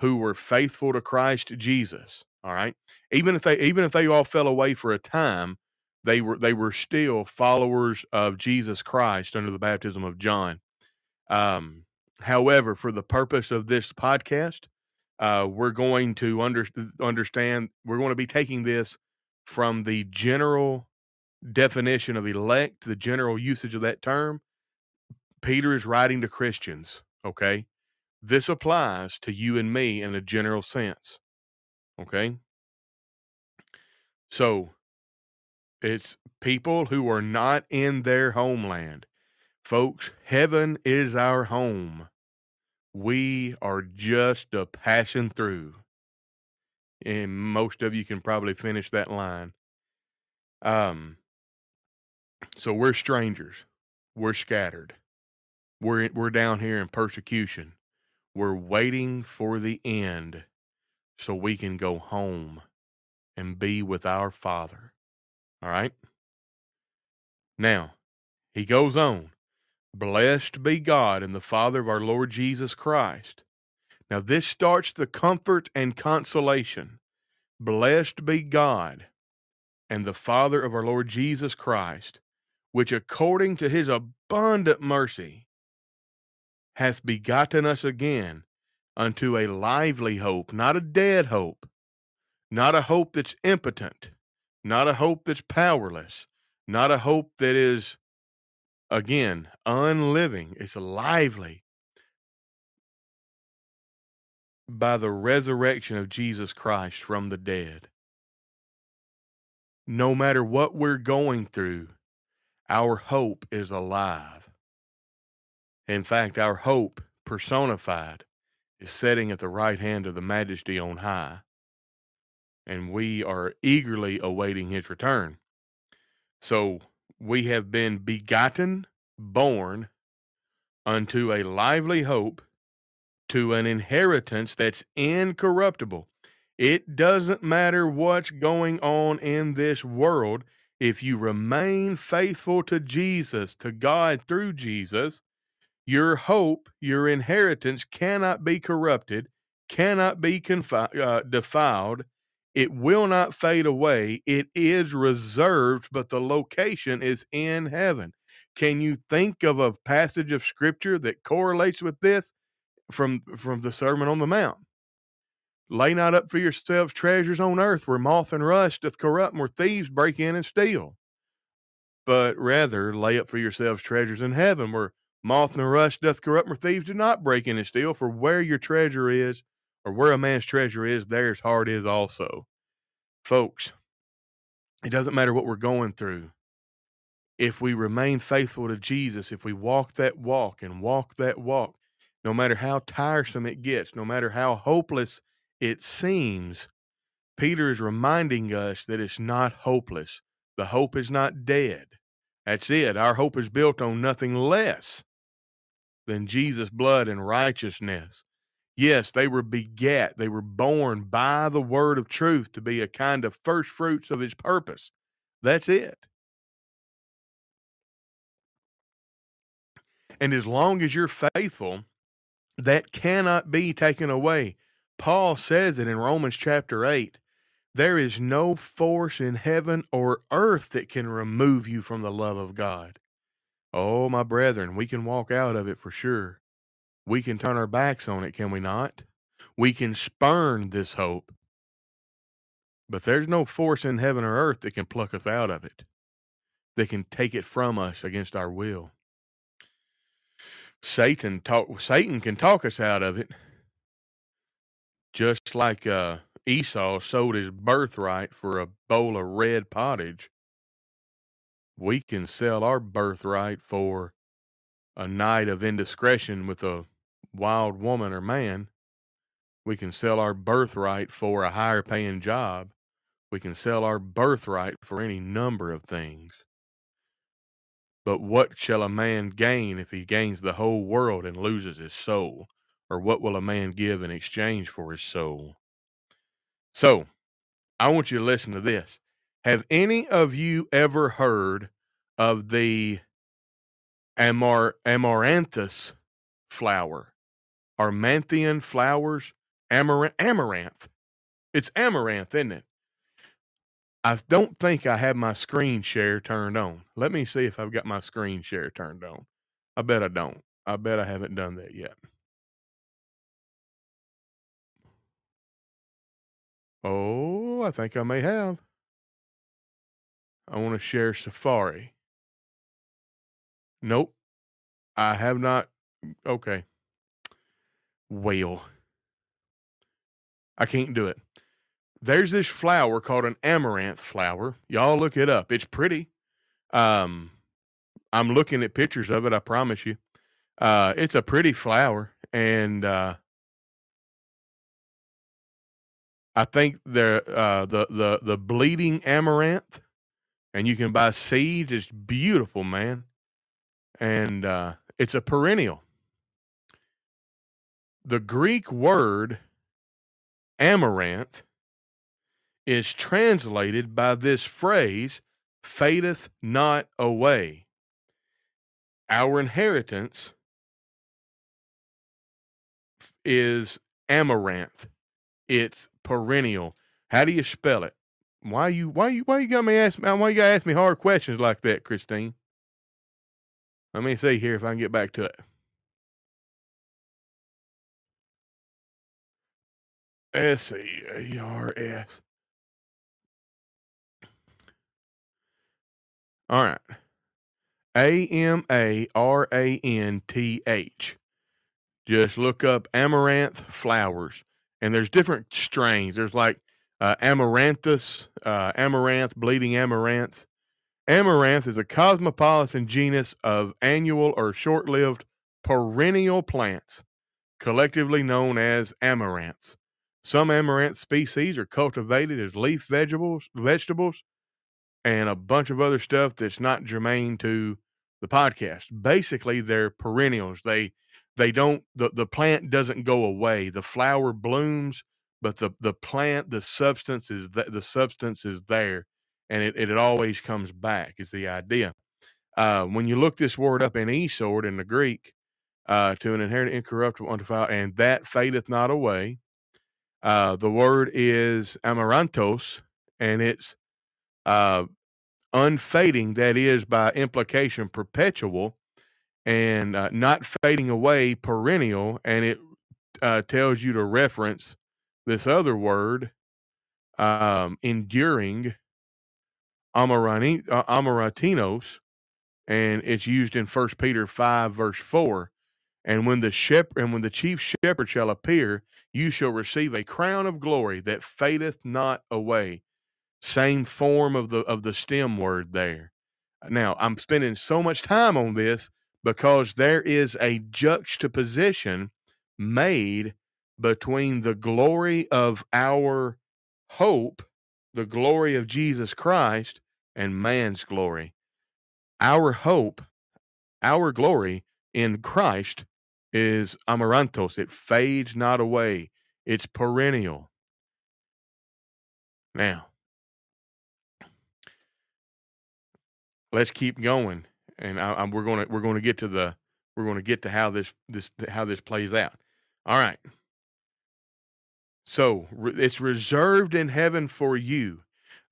D: who were faithful to Christ Jesus. All right, even if they even if they all fell away for a time, they were they were still followers of Jesus Christ under the baptism of John. Um, however, for the purpose of this podcast, uh, we're going to under, understand we're going to be taking this from the general definition of elect, the general usage of that term. Peter is writing to Christians. Okay, this applies to you and me in a general sense. Okay, so it's people who are not in their homeland. Folks, heaven is our home. We are just a passing through. And most of you can probably finish that line. Um, so we're strangers. We're scattered. We're we're down here in persecution. We're waiting for the end so we can go home and be with our Father. All right? Now, he goes on. Blessed be God and the Father of our Lord Jesus Christ. Now, this starts the comfort and consolation. Blessed be God and the Father of our Lord Jesus Christ, which according to his abundant mercy hath begotten us again unto a lively hope, not a dead hope, not a hope that's impotent, not a hope that's powerless, not a hope that is, again, unliving. It's lively by the resurrection of Jesus Christ from the dead. No matter what we're going through, our hope is alive. In fact, our hope personified is sitting at the right hand of the majesty on high, and we are eagerly awaiting his return. So we have been begotten, born unto a lively hope, to an inheritance that's incorruptible. It doesn't matter what's going on in this world. If you remain faithful to Jesus, to God through Jesus, your hope, your inheritance cannot be corrupted, cannot be confi- uh, defiled, it will not fade away. It is reserved, but the location is in heaven. Can you think of a passage of scripture that correlates with this from from the Sermon on the Mount? Lay not up for yourselves treasures on earth where moth and rust doth corrupt and where thieves break in and steal. But rather lay up for yourselves treasures in heaven where moth and rust doth corrupt and where thieves do not break in and steal. For where your treasure is, or where a man's treasure is, there his heart is also. Folks, it doesn't matter what we're going through. If we remain faithful to Jesus, if we walk that walk and walk that walk, no matter how tiresome it gets, no matter how hopeless it seems, Peter is reminding us that it's not hopeless. The hope is not dead. That's it. Our hope is built on nothing less than Jesus' blood and righteousness. Yes, they were begat, they were born by the word of truth to be a kind of first fruits of his purpose. That's it. And as long as you're faithful, that cannot be taken away. Paul says it in Romans chapter 8. There is no force in heaven or earth that can remove you from the love of God. Oh, my brethren, we can walk out of it for sure. We can turn our backs on it, can we not? We can spurn this hope. But there's no force in heaven or earth that can pluck us out of it, that can take it from us against our will. Satan talk Satan can talk us out of it. Just like uh, Esau sold his birthright for a bowl of red pottage, we can sell our birthright for a night of indiscretion with a wild woman or man. We can sell our birthright for a higher paying job. We can sell our birthright for any number of things. But what shall a man gain if he gains the whole world and loses his soul? Or what will a man give in exchange for his soul? So, I want you to listen to this. Have any of you ever heard of the amar amaranthus flower? Armanthian flowers, amaranth, amaranth. It's amaranth, isn't it? I don't think I have my screen share turned on. Let me see if I've got my screen share turned on. I bet I don't. I bet I haven't done that yet. Oh, I think I may have. I want to share Safari. Nope. I have not. Okay. Well, I can't do it. There's this flower called an amaranth flower. Y'all look it up. It's pretty. Um, I'm looking at pictures of it. I promise you. Uh, it's a pretty flower, and uh, I think the uh, the the the bleeding amaranth, and you can buy seeds. It's beautiful, man, and uh, it's a perennial. The Greek word amaranth is translated by this phrase, fadeth not away. Our inheritance is amaranth. It's perennial. How do you spell it? Why you why you why you got me ask why you gotta ask me hard questions like that, Christine? Let me see here if I can get back to it. S A R S. All right. A M A R A N T H. Just look up amaranth flowers, and there's different strains. There's like uh, amaranthus, uh, amaranth, bleeding amaranth. Amaranth is a cosmopolitan genus of annual or short lived perennial plants, collectively known as amaranths. Some amaranth species are cultivated as leaf vegetables, vegetables, and a bunch of other stuff that's not germane to the podcast. Basically, they're perennials. They they don't the, the plant doesn't go away. The flower blooms, but the the plant, the substance is that the substance is there, and it, it, it always comes back. Is the idea. Uh, when you look this word up in e-sword in the Greek, uh, to an inherent incorruptible undefiled, and that fadeth not away. Uh, the word is amarantos, and it's uh, unfading, that is by implication perpetual, and uh, not fading away, perennial, and it uh, tells you to reference this other word, um, enduring, amarani, uh, and it's used in First Peter five verse four. And when the shepherd and when the chief shepherd shall appear, you shall receive a crown of glory that fadeth not away. Same form of the of the stem word there. Now I'm spending so much time on this because there is a juxtaposition made between the glory of our hope, the glory of Jesus Christ, and man's glory. Our hope, our glory in Christ is amarantos. It fades not away. It's perennial. Now, let's keep going, and I, I, we're to we're to get to the we're to get to how this this how this plays out. All right. So re- it's reserved in heaven for you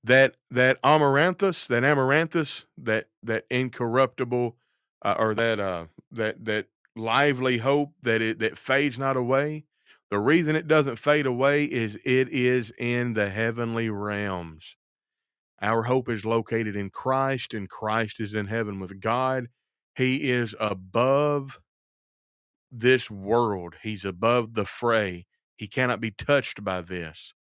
D: that that amaranthus, that amaranthus, that that incorruptible, uh, or that uh that that lively hope that it that fades not away. The reason it doesn't fade away is it is in the heavenly realms. Our hope is located in Christ, and Christ is in heaven with God. He is above this world, He's above the fray. He cannot be touched by this.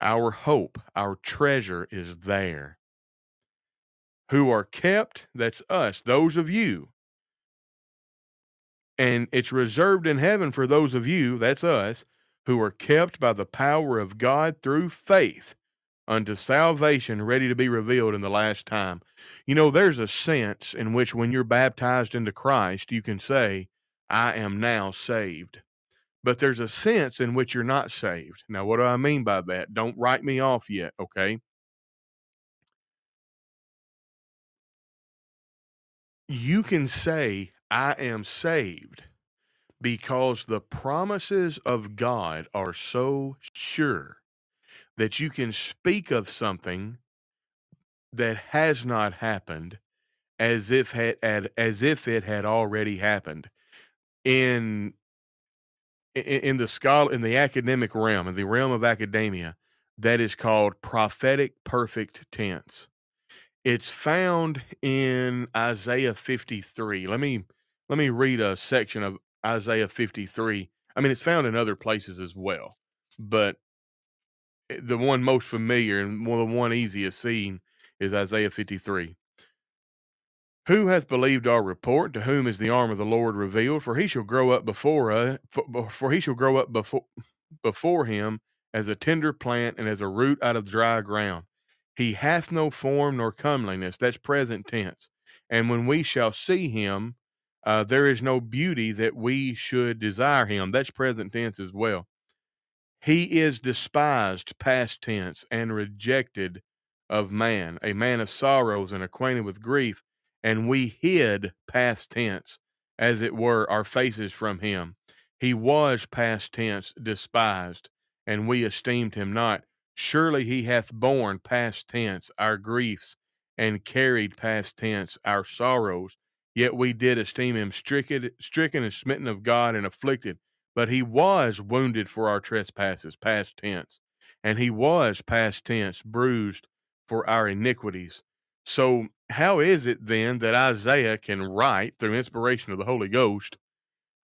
D: Our hope, our treasure is there. Who are kept, that's us, those of you. And it's reserved in heaven for those of you, that's us, who are kept by the power of God through faith unto salvation ready to be revealed in the last time. You know, there's a sense in which when you're baptized into Christ, you can say, I am now saved. But there's a sense in which you're not saved. Now, what do I mean by that? Don't write me off yet, okay? You can say, I am saved because the promises of God are so sure that you can speak of something that has not happened as if had, as if it had already happened in in the scholar in the academic realm in the realm of academia that is called prophetic perfect tense. It's found in isaiah 53 let me let me read a section of isaiah 53 i mean it's found in other places as well but eh, the one most familiar and one the one easiest seen is isaiah 53 who hath believed our report? To whom is the arm of the Lord revealed? For he shall grow up before us, for, for he shall grow up before before him as a tender plant and as a root out of dry ground. He hath no form nor comeliness. That's present tense. And when we shall see him, uh, there is no beauty that we should desire him. That's present tense as well. He is despised, past tense, and rejected of man, a man of sorrows and acquainted with grief and we hid past tense, as it were, our faces from him. He was past tense despised, and we esteemed him not. Surely he hath borne past tense our griefs, and carried past tense our sorrows. Yet we did esteem him stricken, stricken and smitten of God and afflicted. But he was wounded for our trespasses, past tense, and he was past tense bruised for our iniquities. So, how is it then that Isaiah can write through inspiration of the Holy Ghost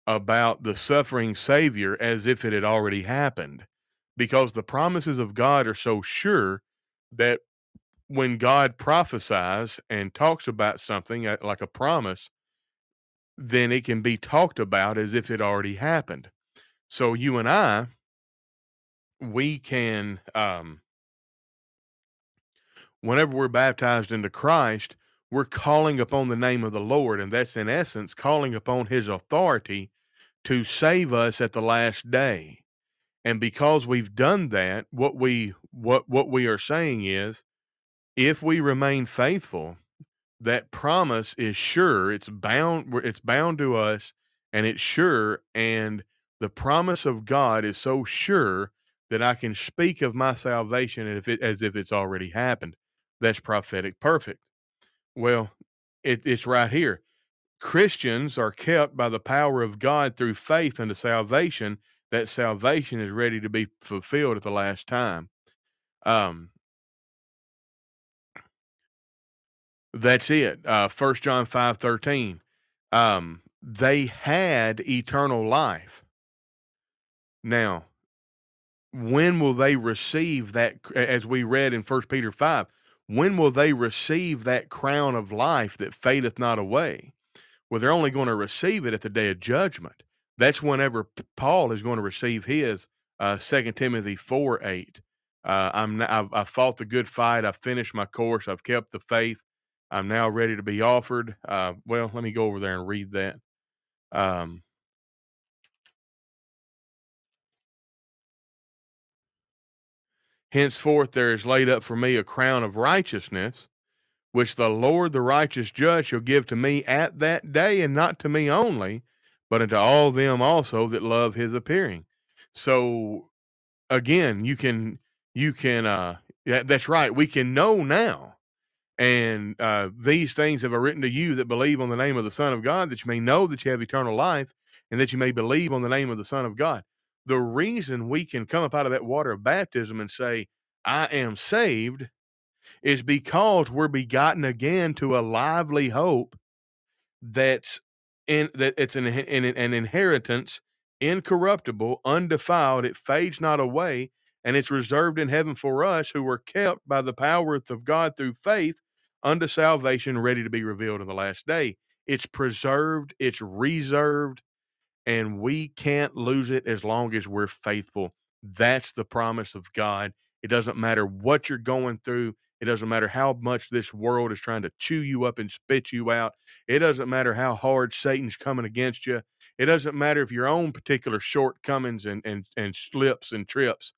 D: about the suffering Savior as if it had already happened? Because the promises of God are so sure that when God prophesies and talks about something uh, like a promise, then it can be talked about as if it already happened. So, you and I, we can um, whenever we're baptized into Christ, we're calling upon the name of the Lord. And that's in essence calling upon his authority to save us at the last day. And because we've done that, what we what what we are saying is if we remain faithful, that promise is sure, it's bound it's bound to us and it's sure and the promise of God is so sure that I can speak of my salvation as if, it, as if it's already happened that's prophetic perfect. Well, it, it's right here. Christians are kept by the power of God through faith unto salvation. That salvation is ready to be fulfilled at the last time. Um, that's it. Uh, First John five thirteen. Um, they had eternal life. Now, when will they receive that? As we read in First Peter five, when will they receive that crown of life that fadeth not away? Well, they're only going to receive it at the day of judgment. That's whenever Paul is going to receive his. Uh, 2 Timothy 4 8. Uh, I'm I've, I've, fought the good fight. I've finished my course. I've kept the faith. I'm now ready to be offered. Uh, well, let me go over there and read that. Um, Henceforth there is laid up for me a crown of righteousness, which the Lord the righteous judge shall give to me at that day, and not to me only, but unto all them also that love his appearing. So again, you can you can uh that's right, we can know now. And uh, these things have I written to you that believe on the name of the Son of God, that you may know that you have eternal life, and that you may believe on the name of the Son of God. The reason we can come up out of that water of baptism and say, I am saved, is because we're begotten again to a lively hope that's in that it's an, an, an inheritance incorruptible, undefiled, it fades not away, and it's reserved in heaven for us who were kept by the power of God through faith unto salvation, ready to be revealed in the last day. It's preserved, it's reserved, and we can't lose it as long as we're faithful. That's the promise of God. It doesn't matter what you're going through. It doesn't matter how much this world is trying to chew you up and spit you out. It doesn't matter how hard Satan's coming against you. It doesn't matter if your own particular shortcomings and, and, and slips and trips.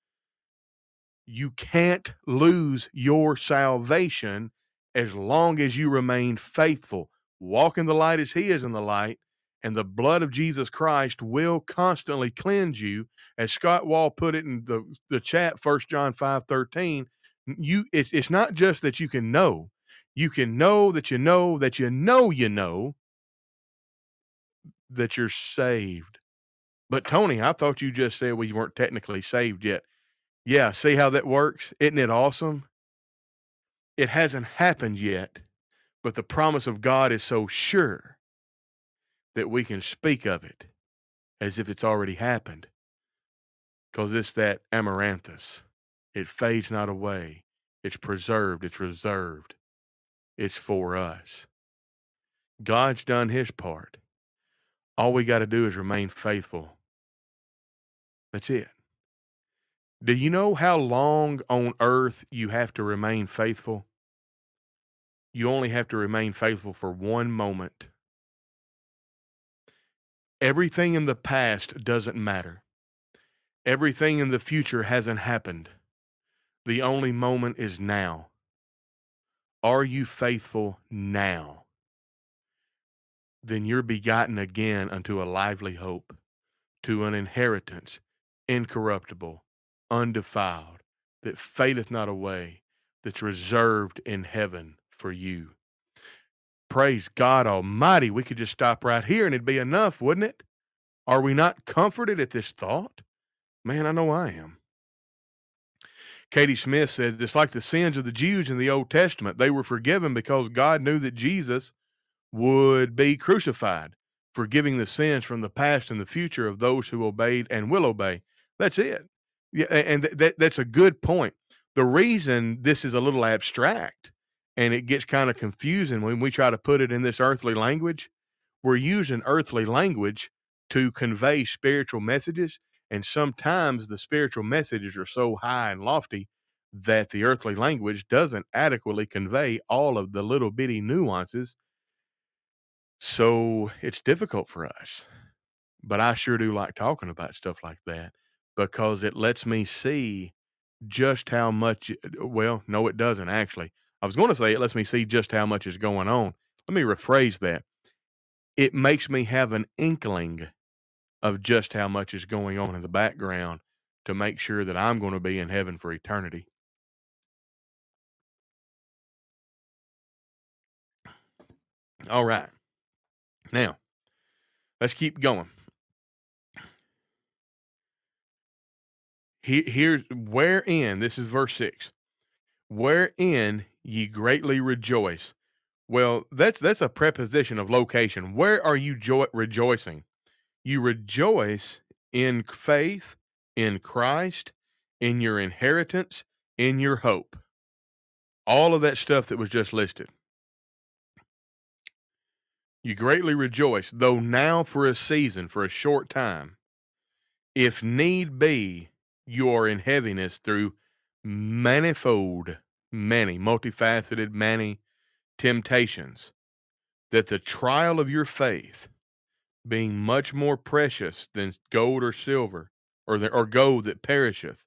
D: You can't lose your salvation as long as you remain faithful. Walk in the light as he is in the light, and the blood of Jesus Christ will constantly cleanse you. As Scott Wall put it in the, the chat, First John 5 13, you it's it's not just that you can know, you can know that you know that you know you know that you're saved. But Tony, I thought you just said we weren't technically saved yet. Yeah, see how that works? Isn't it awesome? It hasn't happened yet, but the promise of God is so sure that we can speak of it as if it's already happened. Because it's that amaranthus. It fades not away. It's preserved. It's reserved. It's for us. God's done his part. All we got to do is remain faithful. That's it. Do you know how long on earth you have to remain faithful? You only have to remain faithful for one moment. Everything in the past doesn't matter. Everything in the future hasn't happened. The only moment is now. Are you faithful now? Then you're begotten again unto a lively hope, to an inheritance incorruptible, undefiled, that fadeth not away, that's reserved in heaven for you. Praise God Almighty. We could just stop right here and it'd be enough, wouldn't it? Are we not comforted at this thought? Man, I know I am. Katie Smith says it's like the sins of the Jews in the Old Testament. They were forgiven because God knew that Jesus would be crucified, forgiving the sins from the past and the future of those who obeyed and will obey. That's it. Yeah, and th- that that's a good point. The reason this is a little abstract and it gets kind of confusing when we try to put it in this earthly language, we're using earthly language to convey spiritual messages, and sometimes the spiritual messages are so high and lofty that the earthly language doesn't adequately convey all of the little bitty nuances. So it's difficult for us. But I sure do like talking about stuff like that because it lets me see just how much uh, well no it doesn't actually. I was going to say it lets me see just how much is going on. Let me rephrase that. It makes me have an inkling of just how much is going on in the background to make sure that i'm going to be in heaven for eternity. All right. Now let's keep going He, here's wherein this is verse six. Wherein ye greatly rejoice. Well, that's that's a preposition of location. Where are you jo- rejoicing? You rejoice in faith, in Christ, in your inheritance, in your hope. All of that stuff that was just listed. You greatly rejoice, though now for a season, for a short time, if need be, you are in heaviness through manifold, many, multifaceted, many temptations, that the trial of your faith, being much more precious than gold or silver, or, the, or gold that perisheth,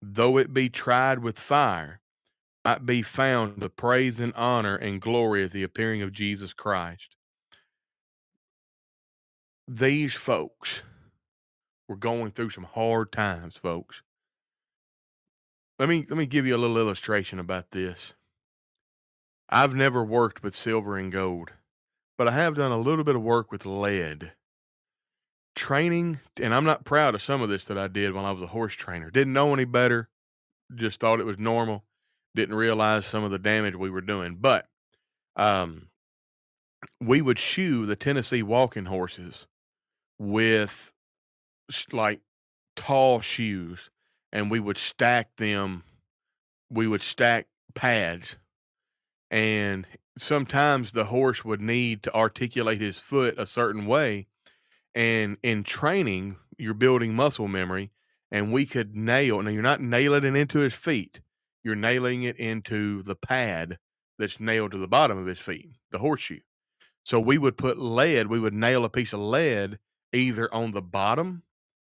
D: though it be tried with fire, might be found the praise and honor and glory of the appearing of Jesus Christ. These folks we're going through some hard times, folks. Let me let me give you a little illustration about this. I've never worked with silver and gold, but I have done a little bit of work with lead. Training, and I'm not proud of some of this that I did when I was a horse trainer. Didn't know any better, just thought it was normal. Didn't realize some of the damage we were doing. But um, we would shoe the Tennessee walking horses with like tall shoes and we would stack them we would stack pads and sometimes the horse would need to articulate his foot a certain way and in training you're building muscle memory and we could nail now you're not nailing it into his feet you're nailing it into the pad that's nailed to the bottom of his feet the horseshoe. So we would put lead we would nail a piece of lead either on the bottom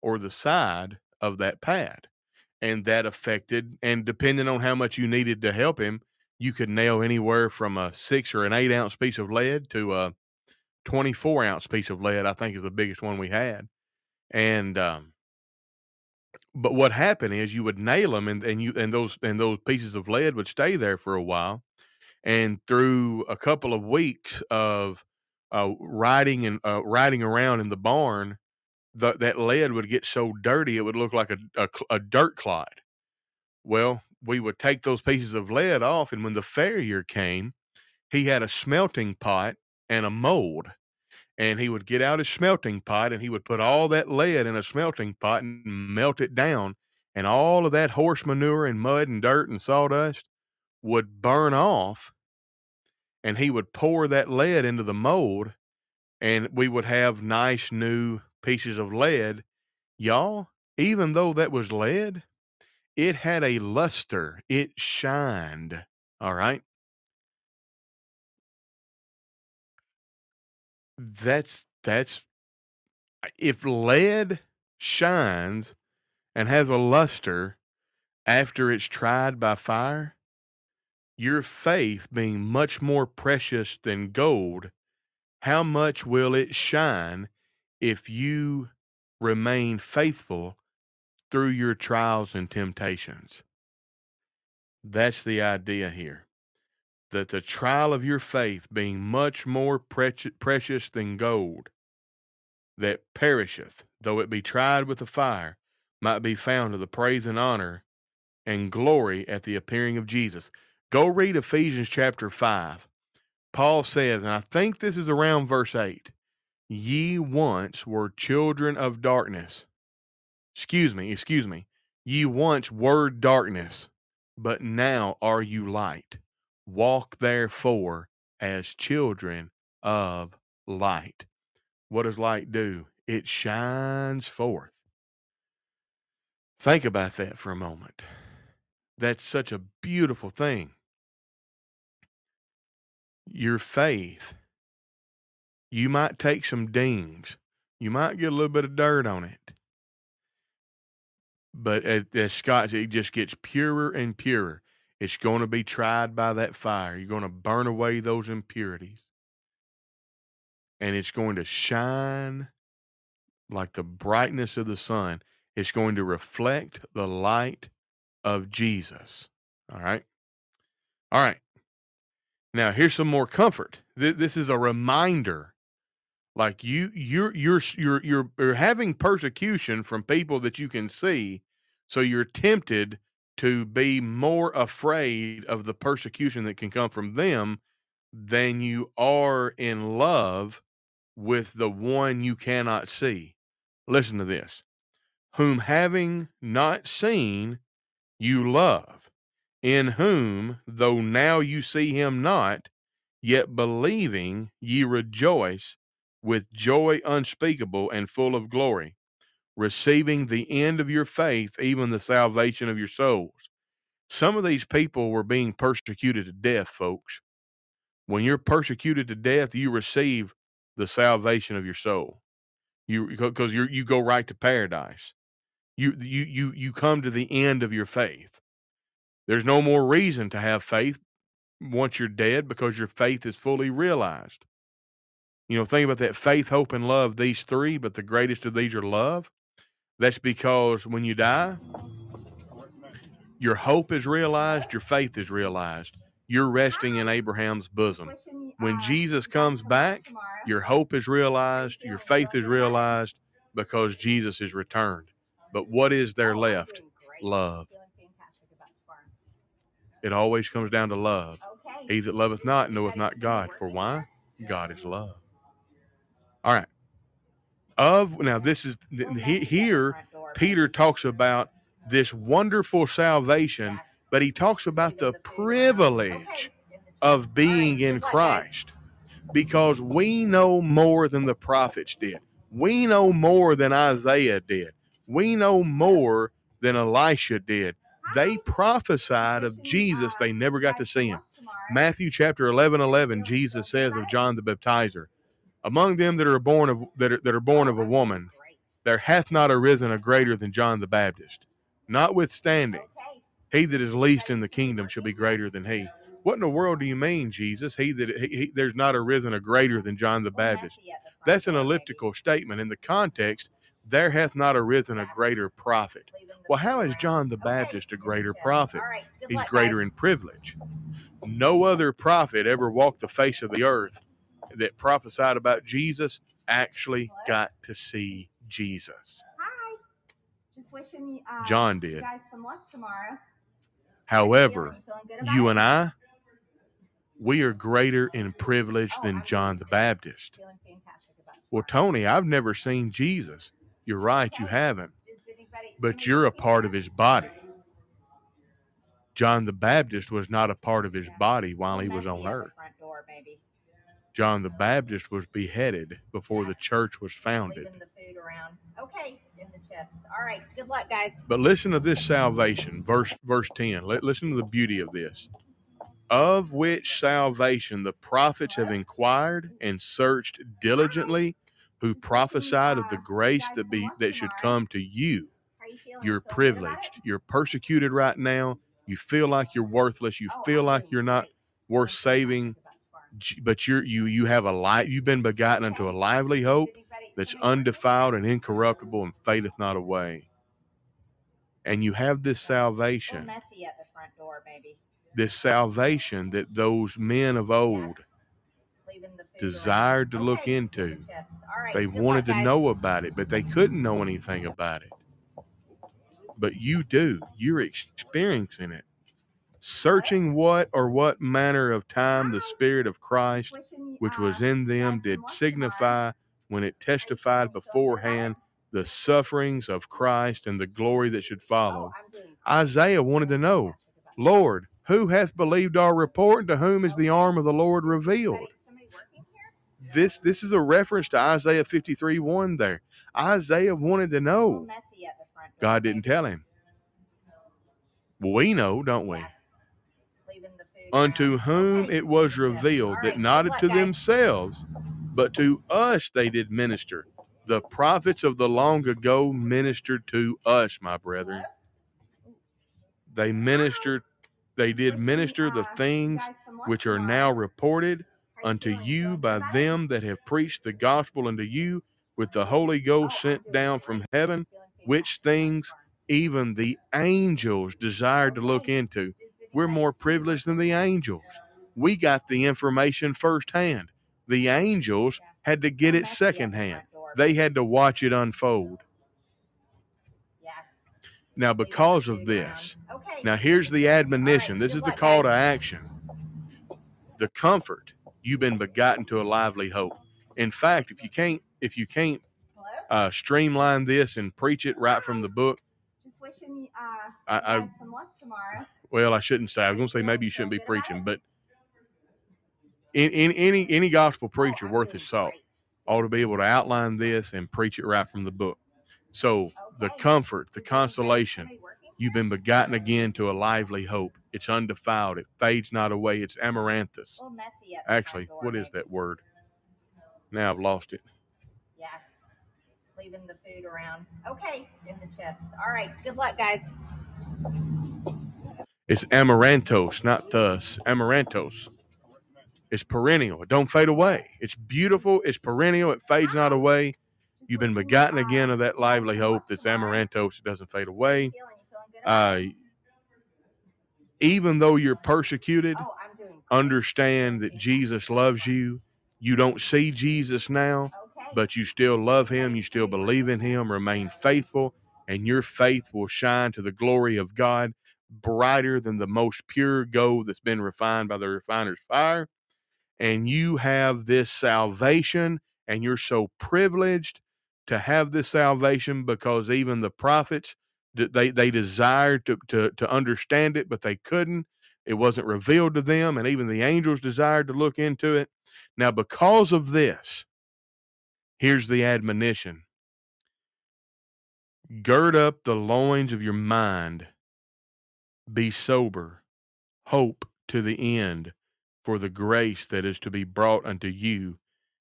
D: or the side of that pad. And that affected, and depending on how much you needed to help him, you could nail anywhere from a six or an eight ounce piece of lead to a 24 ounce piece of lead, I think is the biggest one we had. And, um, but what happened is you would nail them and, and you, and those, and those pieces of lead would stay there for a while. And through a couple of weeks of uh, riding and uh, riding around in the barn, the, that lead would get so dirty it would look like a, a, a dirt clod. Well, we would take those pieces of lead off, and when the farrier came, he had a smelting pot and a mold. And he would get out his smelting pot and he would put all that lead in a smelting pot and melt it down. And all of that horse manure and mud and dirt and sawdust would burn off. And he would pour that lead into the mold, and we would have nice new pieces of lead. Y'all, even though that was lead, it had a luster, it shined. All right. That's that's uh, if lead shines and has a luster after it's tried by fire, your faith being much more precious than gold, how much will it shine if you remain faithful through your trials and temptations? That's the idea here that the trial of your faith being much more preci- precious than gold that perisheth, though it be tried with the fire, might be found to the praise and honor and glory at the appearing of Jesus. Go read Ephesians chapter 5. Paul says, and I think this is around verse 8 Ye once were children of darkness. Excuse me, excuse me. Ye once were darkness, but now are you light. Walk therefore as children of light. What does light do? It shines forth. Think about that for a moment. That's such a beautiful thing. Your faith, you might take some dings, you might get a little bit of dirt on it. But as, as Scott, it just gets purer and purer. It's going to be tried by that fire. You're going to burn away those impurities. And it's going to shine like the brightness of the sun. It's going to reflect the light of Jesus. All right. All right. Now, here's some more comfort. This is a reminder like you you're you're you're you're, you're having persecution from people that you can see so you're tempted to be more afraid of the persecution that can come from them than you are in love with the one you cannot see. Listen to this. Whom having not seen, you love, in whom, though now you see him not, yet believing ye rejoice with joy unspeakable and full of glory receiving the end of your faith, even the salvation of your souls. Some of these people were being persecuted to death, folks. When you're persecuted to death, you receive the salvation of your soul. You because you you go right to paradise. You you you you come to the end of your faith. There's no more reason to have faith once you're dead because your faith is fully realized. You know, think about that faith, hope, and love, these three, but the greatest of these are love. That's because when you die, your hope is realized, your faith is realized. You're resting in Abraham's bosom. When Jesus comes back, your hope is realized, your faith is realized because Jesus is returned. But what is there left? Love. It always comes down to love. He that loveth not knoweth not God. For why? God is love. All right. Of now this is here peter talks about this wonderful salvation but he talks about the privilege of being in christ because we know more than the prophets did. We know more than isaiah did. We know more than elisha did. They prophesied of jesus they never got to see him. matthew chapter 11 11 jesus says of john the baptizer among them that are born of that are, that are born of a woman, there hath not arisen a greater than John the Baptist. Notwithstanding, he that is least in the kingdom shall be greater than he. What in the world do you mean, Jesus? He that he, he, there's not arisen a greater than John the Baptist. That's an elliptical statement. In the context, there hath not arisen a greater prophet. Well, how is John the Baptist a greater prophet? He's greater in privilege. No other prophet ever walked the face of the earth that prophesied about Jesus actually got to see Jesus.
E: Hi. Just wishing you, uh,
D: John
E: you
D: did.
E: guys some luck tomorrow.
D: However,
E: feeling, feeling good about
D: you and I, we are greater in privilege
E: Oh,
D: than John the. Baptist.
E: Feeling fantastic about
D: Well. Tony, I've never seen Jesus. You're right, you haven't. But you're a part of his body. John the Baptist was not a part of his body while he was on
E: messy at the
D: earth.
E: Front door, maybe.
D: John the Baptist was beheaded before the church was founded.
E: The food around. Okay, in the chips. All right. Good luck, guys.
D: But listen to this salvation, verse verse 10. Li- Listen to the beauty of this. Of which salvation the prophets have inquired and searched diligently, who prophesied of the grace that be that should come to you.
E: You feeling?
D: You're
E: Feeling good about
D: privileged. You're persecuted right now. You feel like you're worthless. You
E: Oh,
D: feel like you're not worth saving. But you're you you have a light. You've been begotten unto a lively hope that's undefiled and incorruptible and fadeth not away. And you have this salvation,
E: messy at the front door, maybe.
D: this salvation that those men of old desired to look into. They wanted to know about it, but they couldn't know anything about it. But you do. You're experiencing it. Searching what or what manner of time the Spirit of Christ, which was
E: uh,
D: in them, did
E: some luck tomorrow.
D: signify when it testified
E: feeling? Feeling good about
D: beforehand the sufferings of Christ and the glory that should
E: Oh,
D: follow.
E: I'm doing great.
D: Isaiah wanted to know,
E: Fantastic about it.
D: Lord, who hath believed our report, and to whom is the arm of the Lord revealed?
E: Somebody, somebody working here?
D: This this is a reference to Isaiah 53 1 there. Isaiah wanted to know.
E: messy at the front door,
D: God didn't tell him. We know, don't we?
E: Yeah. Leaving the food
D: Unto whom it was revealed that not unto themselves, but to us they did minister. The prophets of the long ago ministered to us, my brethren. They ministered, they did minister the things which are now reported unto you by them that have preached the gospel unto you with the Holy Ghost sent down from heaven, which things even the angels desired to look into. We're more privileged than the angels. We got the information firsthand. The angels had to get it
E: messy at the
D: secondhand. They had to watch it unfold. Now, because of this, now here's the
E: chips. All right,
D: admonition. This is the call to action. The comfort you've been begotten to a lively hope. In fact, if you can't, if you can't uh, streamline this and preach it right from the book,
E: Just wishing you, uh,
D: I, I
E: some luck tomorrow.
D: Well, I shouldn't say. I was going to say maybe you shouldn't be
E: feeling good about
D: preaching, but in, in any any gospel oh, preacher
E: Oh,
D: worth his salt ought to be able to outline this and preach it right from the book. So the comfort, the consolation, you've been begotten again to a lively hope. It's undefiled. It fades not away. It's amaranthus.
E: A little messy at the
D: Actually, what is that word? Now I've lost it.
E: Yeah. Leaving the food around. Okay, in the chips. All right. Good luck, guys.
D: It's amarantos, not thus. Amarantos. It's perennial. It don't fade away. It's beautiful. It's perennial. It fades not away. You've been begotten again of that lively hope that's amarantos. It doesn't fade away. Uh, even though you're persecuted, understand that Jesus loves you. You don't see Jesus now, but you still love him. You still believe in him. Remain faithful, and your faith will shine to the glory of God brighter than the most pure gold that's been refined by the refiner's fire. And you have this salvation, and you're so privileged to have this salvation because even the prophets they they desired to, to to understand it, but they couldn't. It wasn't revealed to them, and even the angels desired to look into it. Now, because of this, here's the admonition gird up the loins of your mind, be sober, hope to the end for the grace that is to be brought unto you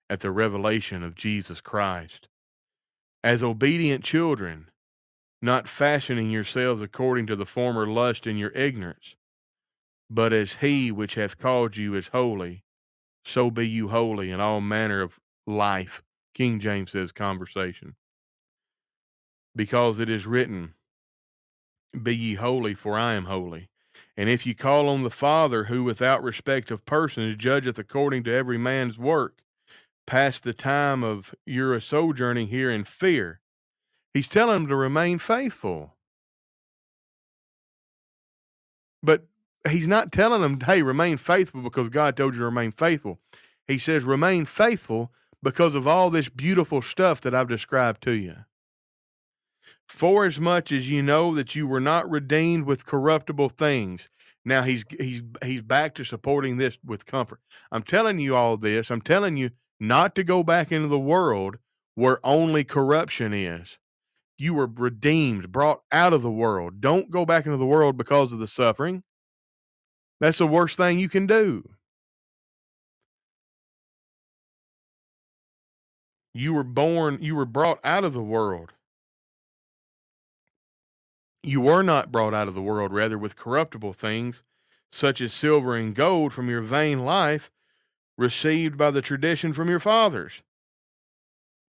D: at the revelation of Jesus Christ. As obedient children, not fashioning yourselves according to the former lust in your ignorance, but as he which hath called you is holy, so be you holy in all manner of life. King James says conversation. Because it is written, Be ye holy, for I am holy. And if ye call on the Father, who without respect of persons judgeth according to every man's work, pass the time of your sojourning here in fear. He's telling them to remain faithful. But he's not telling them, hey, remain faithful because God told you to remain faithful. He says, remain faithful because of all this beautiful stuff that I've described to you. For as much as you know that you were not redeemed with corruptible things. Now he's he's he's back to supporting this with comfort. I'm telling you all this. I'm telling you not to go back into the world where only corruption is. You were redeemed, brought out of the world. Don't go back into the world because of the suffering. That's the worst thing you can do. You were born, you were brought out of the world. You were not brought out of the world, rather, with corruptible things, such as silver and gold from your vain life, received by the tradition from your fathers.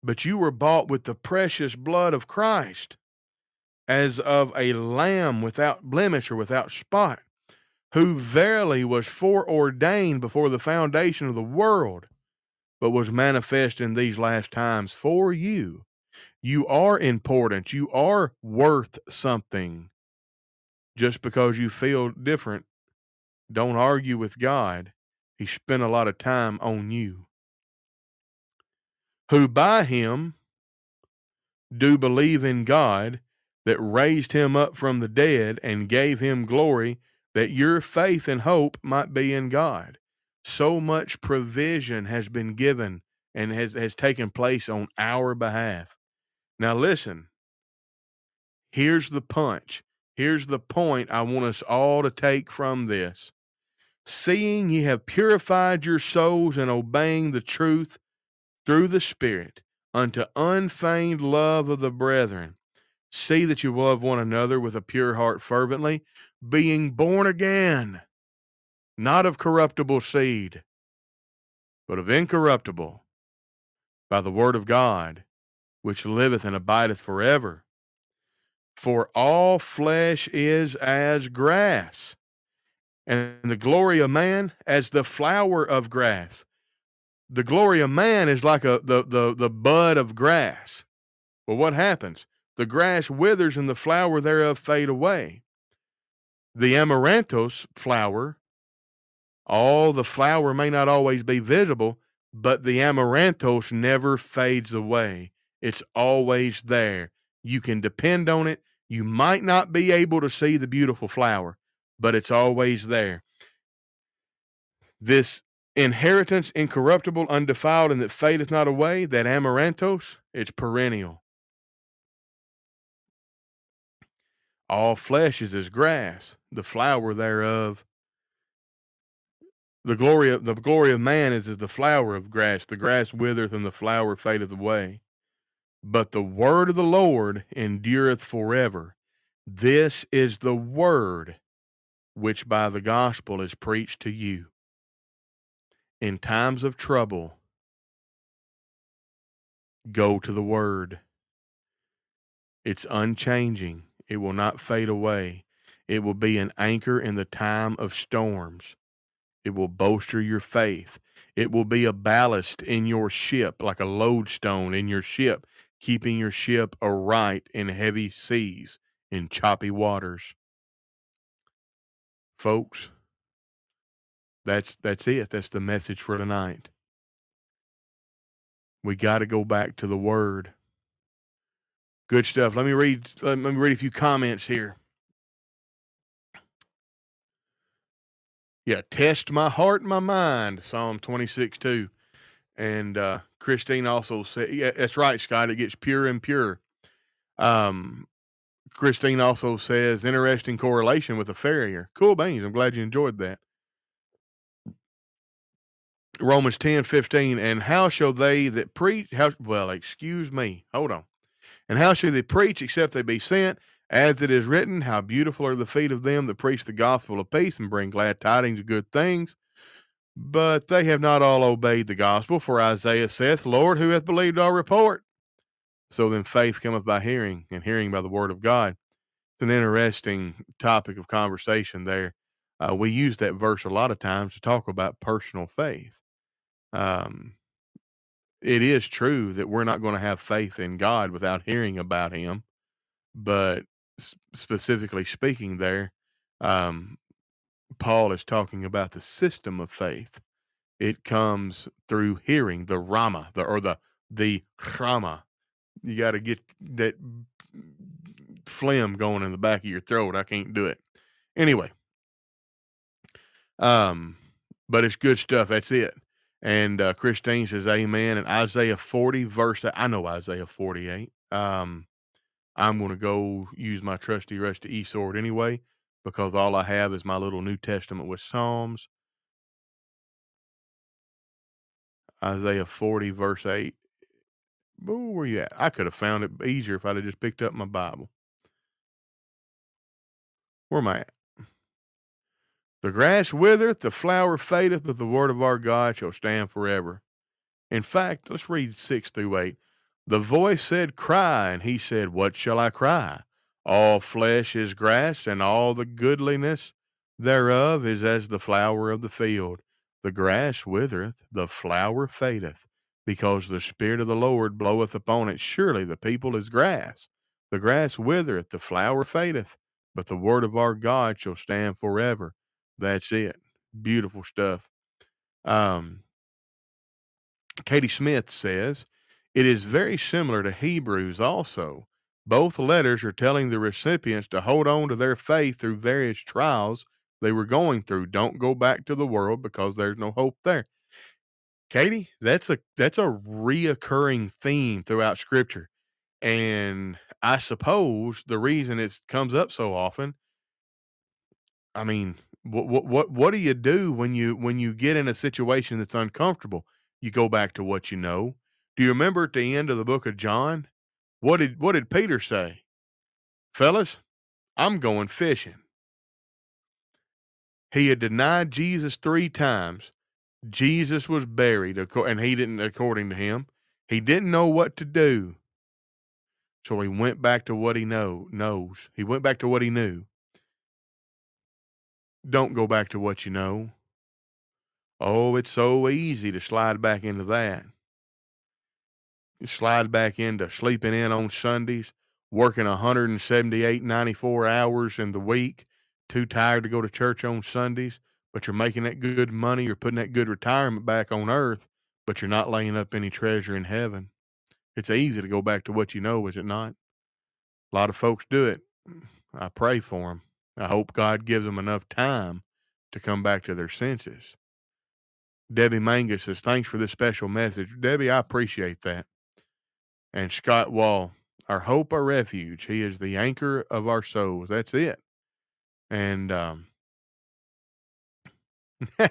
D: But you were bought with the precious blood of Christ, as of a lamb without blemish or without spot, who verily was foreordained before the foundation of the world, but was manifest in these last times for you. You are important. You are worth something. Just because you feel different, don't argue with God. He spent a lot of time on you. Who by him do believe in God that raised him up from the dead and gave him glory, that your faith and hope might be in God. So much provision has been given and has, has taken place on our behalf. Now, listen, here's the punch. Here's the point I want us all to take from this. Seeing ye have purified your souls in obeying the truth through the Spirit unto unfeigned love of the brethren, see that you love one another with a pure heart fervently, being born again, not of corruptible seed, but of incorruptible, by the word of God which liveth and abideth forever. For all flesh is as grass, and the glory of man as the flower of grass. The glory of man is like a the the, the bud of grass. Well, what happens? The grass withers and the flower thereof fade away. The amaranthos flower, all the flower may not always be visible, but the amaranthos never fades away. It's always there. You can depend on it. You might not be able to see the beautiful flower, but it's always there. This inheritance incorruptible, undefiled, and that fadeth not away, that amaranthos, it's perennial. All flesh is as grass, the flower thereof. The glory of the glory of man is as the flower of grass. The grass withereth and the flower fadeth away but the word of the Lord endureth forever. This is the word which by the gospel is preached to you. In times of trouble, go to the word. It's unchanging, it will not fade away. It will be an anchor in the time of storms. It will bolster your faith. It will be a ballast in your ship, like a lodestone in your ship keeping your ship aright in heavy seas, in choppy waters. Folks, that's that's it. That's the message for tonight. We got to go back to the word. Good stuff. Let me read let me read a few comments here. Yeah, test my heart and my mind, Psalm 26 2. And uh, Christine also said, "Yeah, that's right, Scott. It gets pure and pure." Um, Christine also says, "Interesting correlation with a farrier." Cool beans. I'm glad you enjoyed that. Romans 10, 15, and how shall they that preach, how, well, excuse me, hold on. And how shall they preach except they be sent? As it is written, how beautiful are the feet of them that preach the gospel of peace and bring glad tidings of good things. But they have not all obeyed the gospel, for Isaiah saith, Lord, who hath believed our report? So then faith cometh by hearing, and hearing by the word of God. It's an interesting topic of conversation there. Uh, we use that verse a lot of times to talk about personal faith. Um, it is true that we're not going to have faith in God without hearing about Him, but specifically speaking, there, um, Paul is talking about the system of faith. It comes through hearing the Rama, the or the the Rama. You got to get that phlegm going in the back of your throat. I can't do it. Anyway, um, but it's good stuff. That's it. And uh, Christine says, Amen. And Isaiah 40, verse, I know Isaiah 48. Um, I'm going to go use my trusty rusty e sword anyway, because all I have is my little New Testament with Psalms. Isaiah 40, verse 8. Ooh, where you at? I could have found it easier if I'd have just picked up my Bible. Where am I at? The grass withereth, the flower fadeth, but the word of our God shall stand forever. In fact, let's read 6 through 8. The voice said, Cry, and he said, What shall I cry? All flesh is grass, and all the goodliness thereof is as the flower of the field. The grass withereth, the flower fadeth, because the Spirit of the Lord bloweth upon it. Surely the people is grass. The grass withereth, the flower fadeth, but the word of our God shall stand forever. That's it. Beautiful stuff. Um, Katie Smith says, it is very similar to Hebrews also. Both letters are telling the recipients to hold on to their faith through various trials they were going through. Don't go back to the world because there's no hope there. Katie, that's a that's a reoccurring theme throughout scripture. And I suppose the reason it comes up so often, I mean, what what what what do you do when you when you get in a situation that's uncomfortable? You go back to what you know. Do you remember at the end of the book of John? What did what did Peter say? Fellas, I'm going fishing. He had denied Jesus 3 times. Jesus was buried and he didn't according to him. He didn't know what to do. So he went back to what he know knows. He went back to what he knew. Don't go back to what you know. Oh, it's so easy to slide back into that. Slide back into sleeping in on Sundays, working 178, 94 hours in the week, too tired to go to church on Sundays, but you're making that good money, you're putting that good retirement back on earth, but you're not laying up any treasure in heaven. It's easy to go back to what you know, is it not? A lot of folks do it. I pray for them. I hope God gives them enough time to come back to their senses. Debbie Mangus says, Thanks for this special message. Debbie, I appreciate that. And Scott Wall, our hope, our refuge. He is the anchor of our souls. That's it. And um,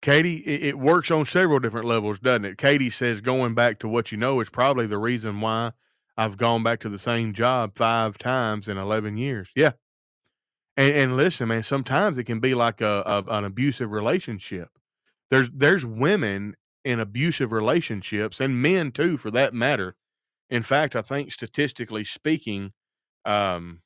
D: Katie, it, it, works on several different levels, doesn't it? Katie says going back to what you know is probably the reason why I've gone back to the same job five times in 11 years. Yeah. And, and listen, man, sometimes it can be like a, a an abusive relationship. There's there's women in abusive relationships and men too, for that matter. In fact, I think statistically speaking, um,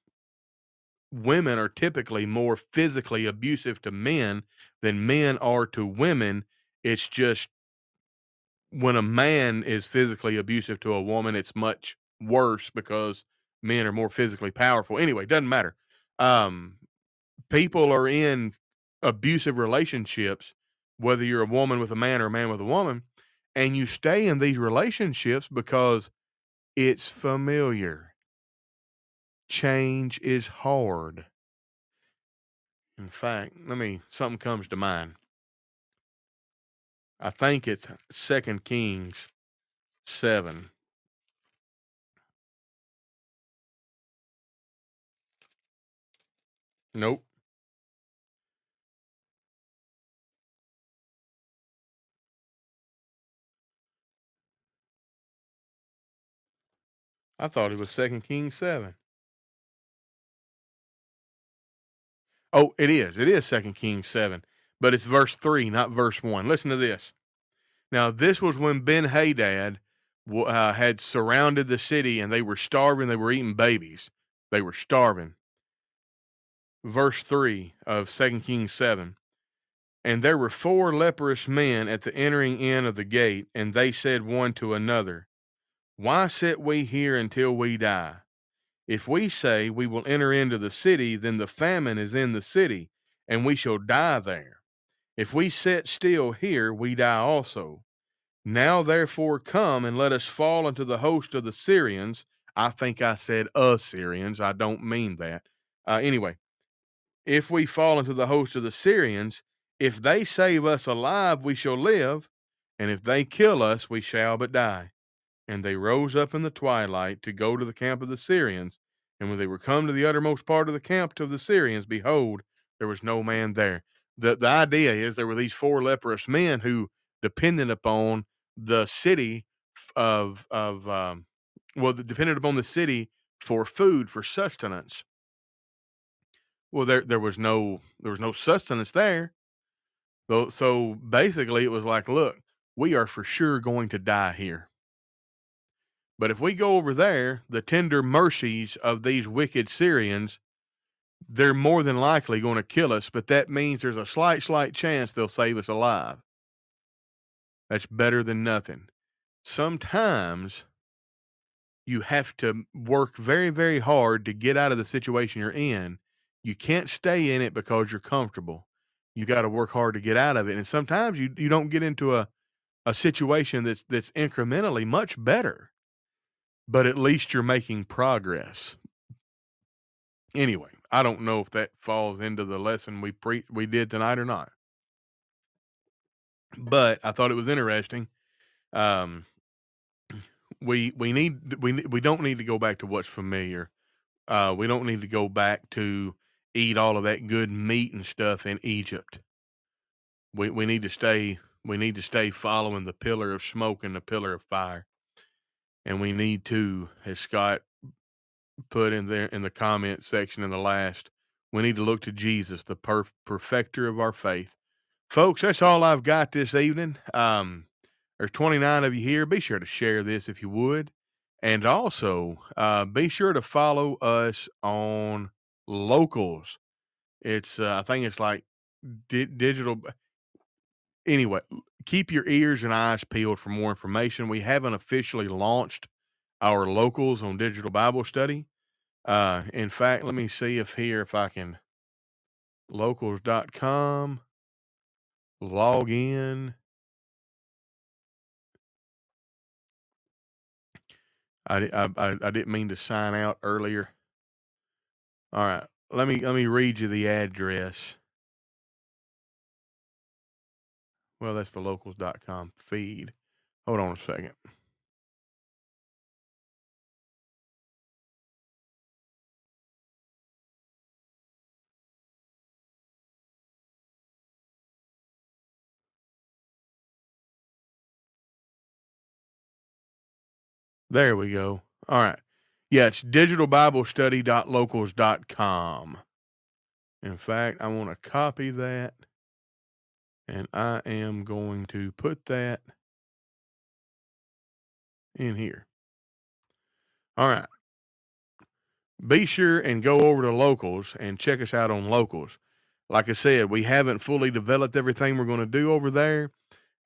D: women are typically more physically abusive to men than men are to women. It's just when a man is physically abusive to a woman, it's much worse because men are more physically powerful. Anyway, doesn't matter. Um, people are in abusive relationships, whether you're a woman with a man or a man with a woman, and you stay in these relationships because it's familiar. Change is hard. In fact, let me something comes to mind. I think it's Second Kings seven. Nope. I thought it was Second Kings seven. Oh, it is. It is Second Kings seven, but it's verse three, not verse one. Listen to this. Now, this was when Ben Hadad uh, had surrounded the city, and they were starving. They were eating babies. They were starving. verse 3 of 2 Kings 7. And there were four leprous men at the entering in of the gate, and they said one to another, Why sit we here until we die? If we say we will enter into the city, then the famine is in the city, and we shall die there. If we sit still here, we die also. Now therefore come and let us fall into the host of the Syrians. I think I said Assyrians. I don't mean that. Uh, anyway, if we fall into the host of the Syrians, if they save us alive, we shall live, and if they kill us, we shall but die. And they rose up in the twilight to go to the camp of the Syrians. And when they were come to the uttermost part of the camp of the Syrians, behold, there was no man there. The, the idea is there were these four leprous men who depended upon the city of, of um, well, depended upon the city for food, for sustenance. Well, there there was no there was no sustenance there. So so basically it was like, look, we are for sure going to die here. But if we go over there, the tender mercies of these wicked Syrians, they're more than likely going to kill us, but that means there's a slight, slight chance they'll save us alive. That's better than nothing. Sometimes you have to work very, very hard to get out of the situation you're in you can't stay in it because you're comfortable. You got to work hard to get out of it. And sometimes you you don't get into a a situation that's that's incrementally much better, but at least you're making progress. Anyway, I don't know if that falls into the lesson we pre- we did tonight or not. But I thought it was interesting. Um, we we need we we don't need to go back to what's familiar. Uh, we don't need to go back to eat all of that good meat and stuff in Egypt. We we need to stay we need to stay following the pillar of smoke and the pillar of fire. And we need to, as Scott put in there in the comment section in the last, we need to look to Jesus, the perf- perfecter of our faith. Folks, that's all I've got this evening. Um, there's 29 of you here. Be sure to share this if you would. And also, uh, be sure to follow us on locals. It's uh, I think it's like di- digital. Anyway, keep your ears and eyes peeled for more information. We haven't officially launched our locals on digital Bible study. Uh, in fact, let me see if here if I can locals.com log in. I, I, I, I didn't mean to sign out earlier. All right. Let me let me read you the address. Well, that's the locals.com feed. Hold on a second. There we go. All right. Yeah, it's digitalbiblestudy.locals.com. In fact, I want to copy that and I am going to put that in here. All right. Be sure and go over to locals and check us out on locals. Like I said, we haven't fully developed everything we're going to do over there.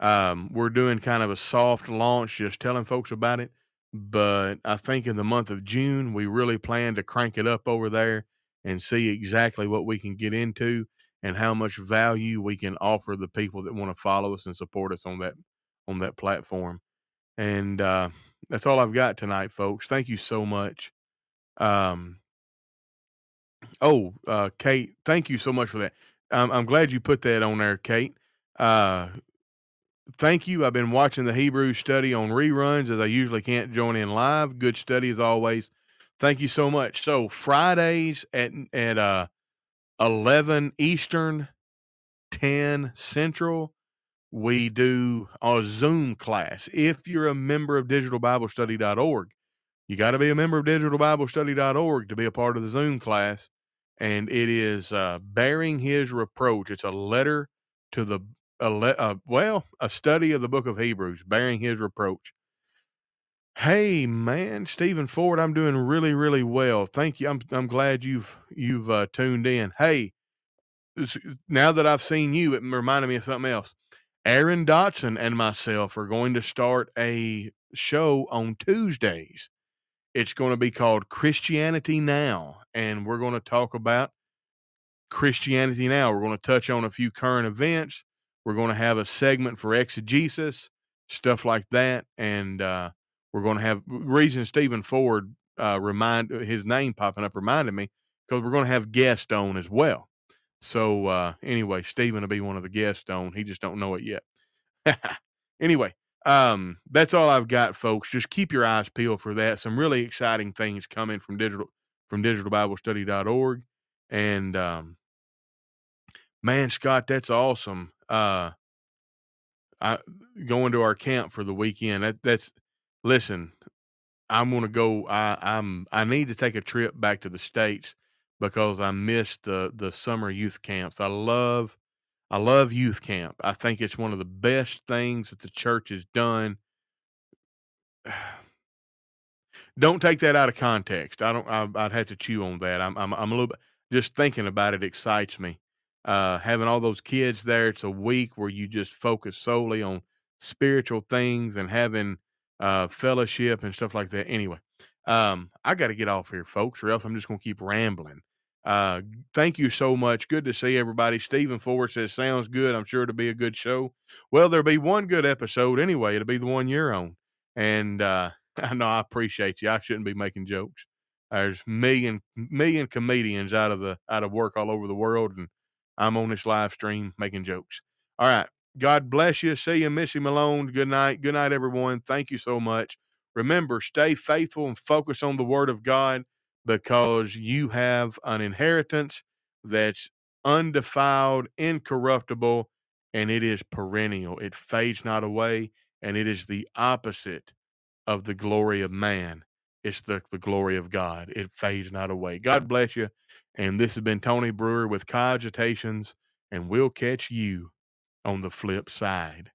D: Um, we're doing kind of a soft launch, just telling folks about it but I think in the month of June, we really plan to crank it up over there and see exactly what we can get into and how much value we can offer the people that want to follow us and support us on that on that platform. And uh, that's all I've got tonight, folks. Thank you so much. Um, oh, uh, Kate, thank you so much for that. I'm, I'm glad you put that on there, Kate. Uh, thank you. I've been watching the Hebrew study on reruns as I usually can't join in live. Good study as always. Thank you so much. So Fridays at at uh 11 Eastern, 10 Central, we do a Zoom class. If you're a member of digitalbiblestudy.org, you got to be a member of digitalbiblestudy.org to be a part of the Zoom class. And it is uh, bearing his reproach. It's a letter to the a le- uh, well, a study of the book of Hebrews, bearing his reproach. Hey man, Stephen Ford, I'm doing really, really well. Thank you. I'm I'm glad you've you've uh, tuned in. Hey, now that I've seen you, it reminded me of something else. Aaron Dotson and myself are going to start a show on Tuesdays. It's going to be called Christianity Now, and we're going to talk about Christianity Now. We're going to touch on a few current events. We're going to have a segment for exegesis, stuff like that, and uh, we're going to have reason Stephen Ford uh, remind his name popping up reminded me because we're going to have guests on as well. So uh, anyway, Stephen will be one of the guests on. He just don't know it yet. anyway, um, that's all I've got, folks. Just keep your eyes peeled for that. Some really exciting things coming from digital from digitalbiblestudy.org. And um, man, Scott, that's awesome. Uh, I going to our camp for the weekend. That that's listen. I'm gonna go. I I'm I need to take a trip back to the states because I missed the the summer youth camps. I love I love youth camp. I think it's one of the best things that the church has done. Don't take that out of context. I don't. I, I'd have to chew on that. I'm. I'm. I'm a little bit. Just thinking about it excites me. Uh, having all those kids there. It's a week where you just focus solely on spiritual things and having uh, fellowship and stuff like that. Anyway, um, I got to get off here, folks, or else I'm just going to keep rambling. Uh, thank you so much. Good to see everybody. Stephen Ford says, sounds good. I'm sure it'll be a good show. Well, there'll be one good episode anyway. It'll be the one you're on. And uh, I know I appreciate you. I shouldn't be making jokes. There's million million comedians out of the out of work all over the world, and I'm on this live stream making jokes. All right. God bless you. See you, Missy Malone. Good night. Good night, everyone. Thank you so much. Remember, stay faithful and focus on the Word of God because you have an inheritance that's undefiled, incorruptible, and it is perennial. It fades not away, and it is the opposite of the glory of man. It's the, the glory of God. It fades not away. God bless you. And this has been Tony Brewer with Cogitations, and we'll catch you on the flip side.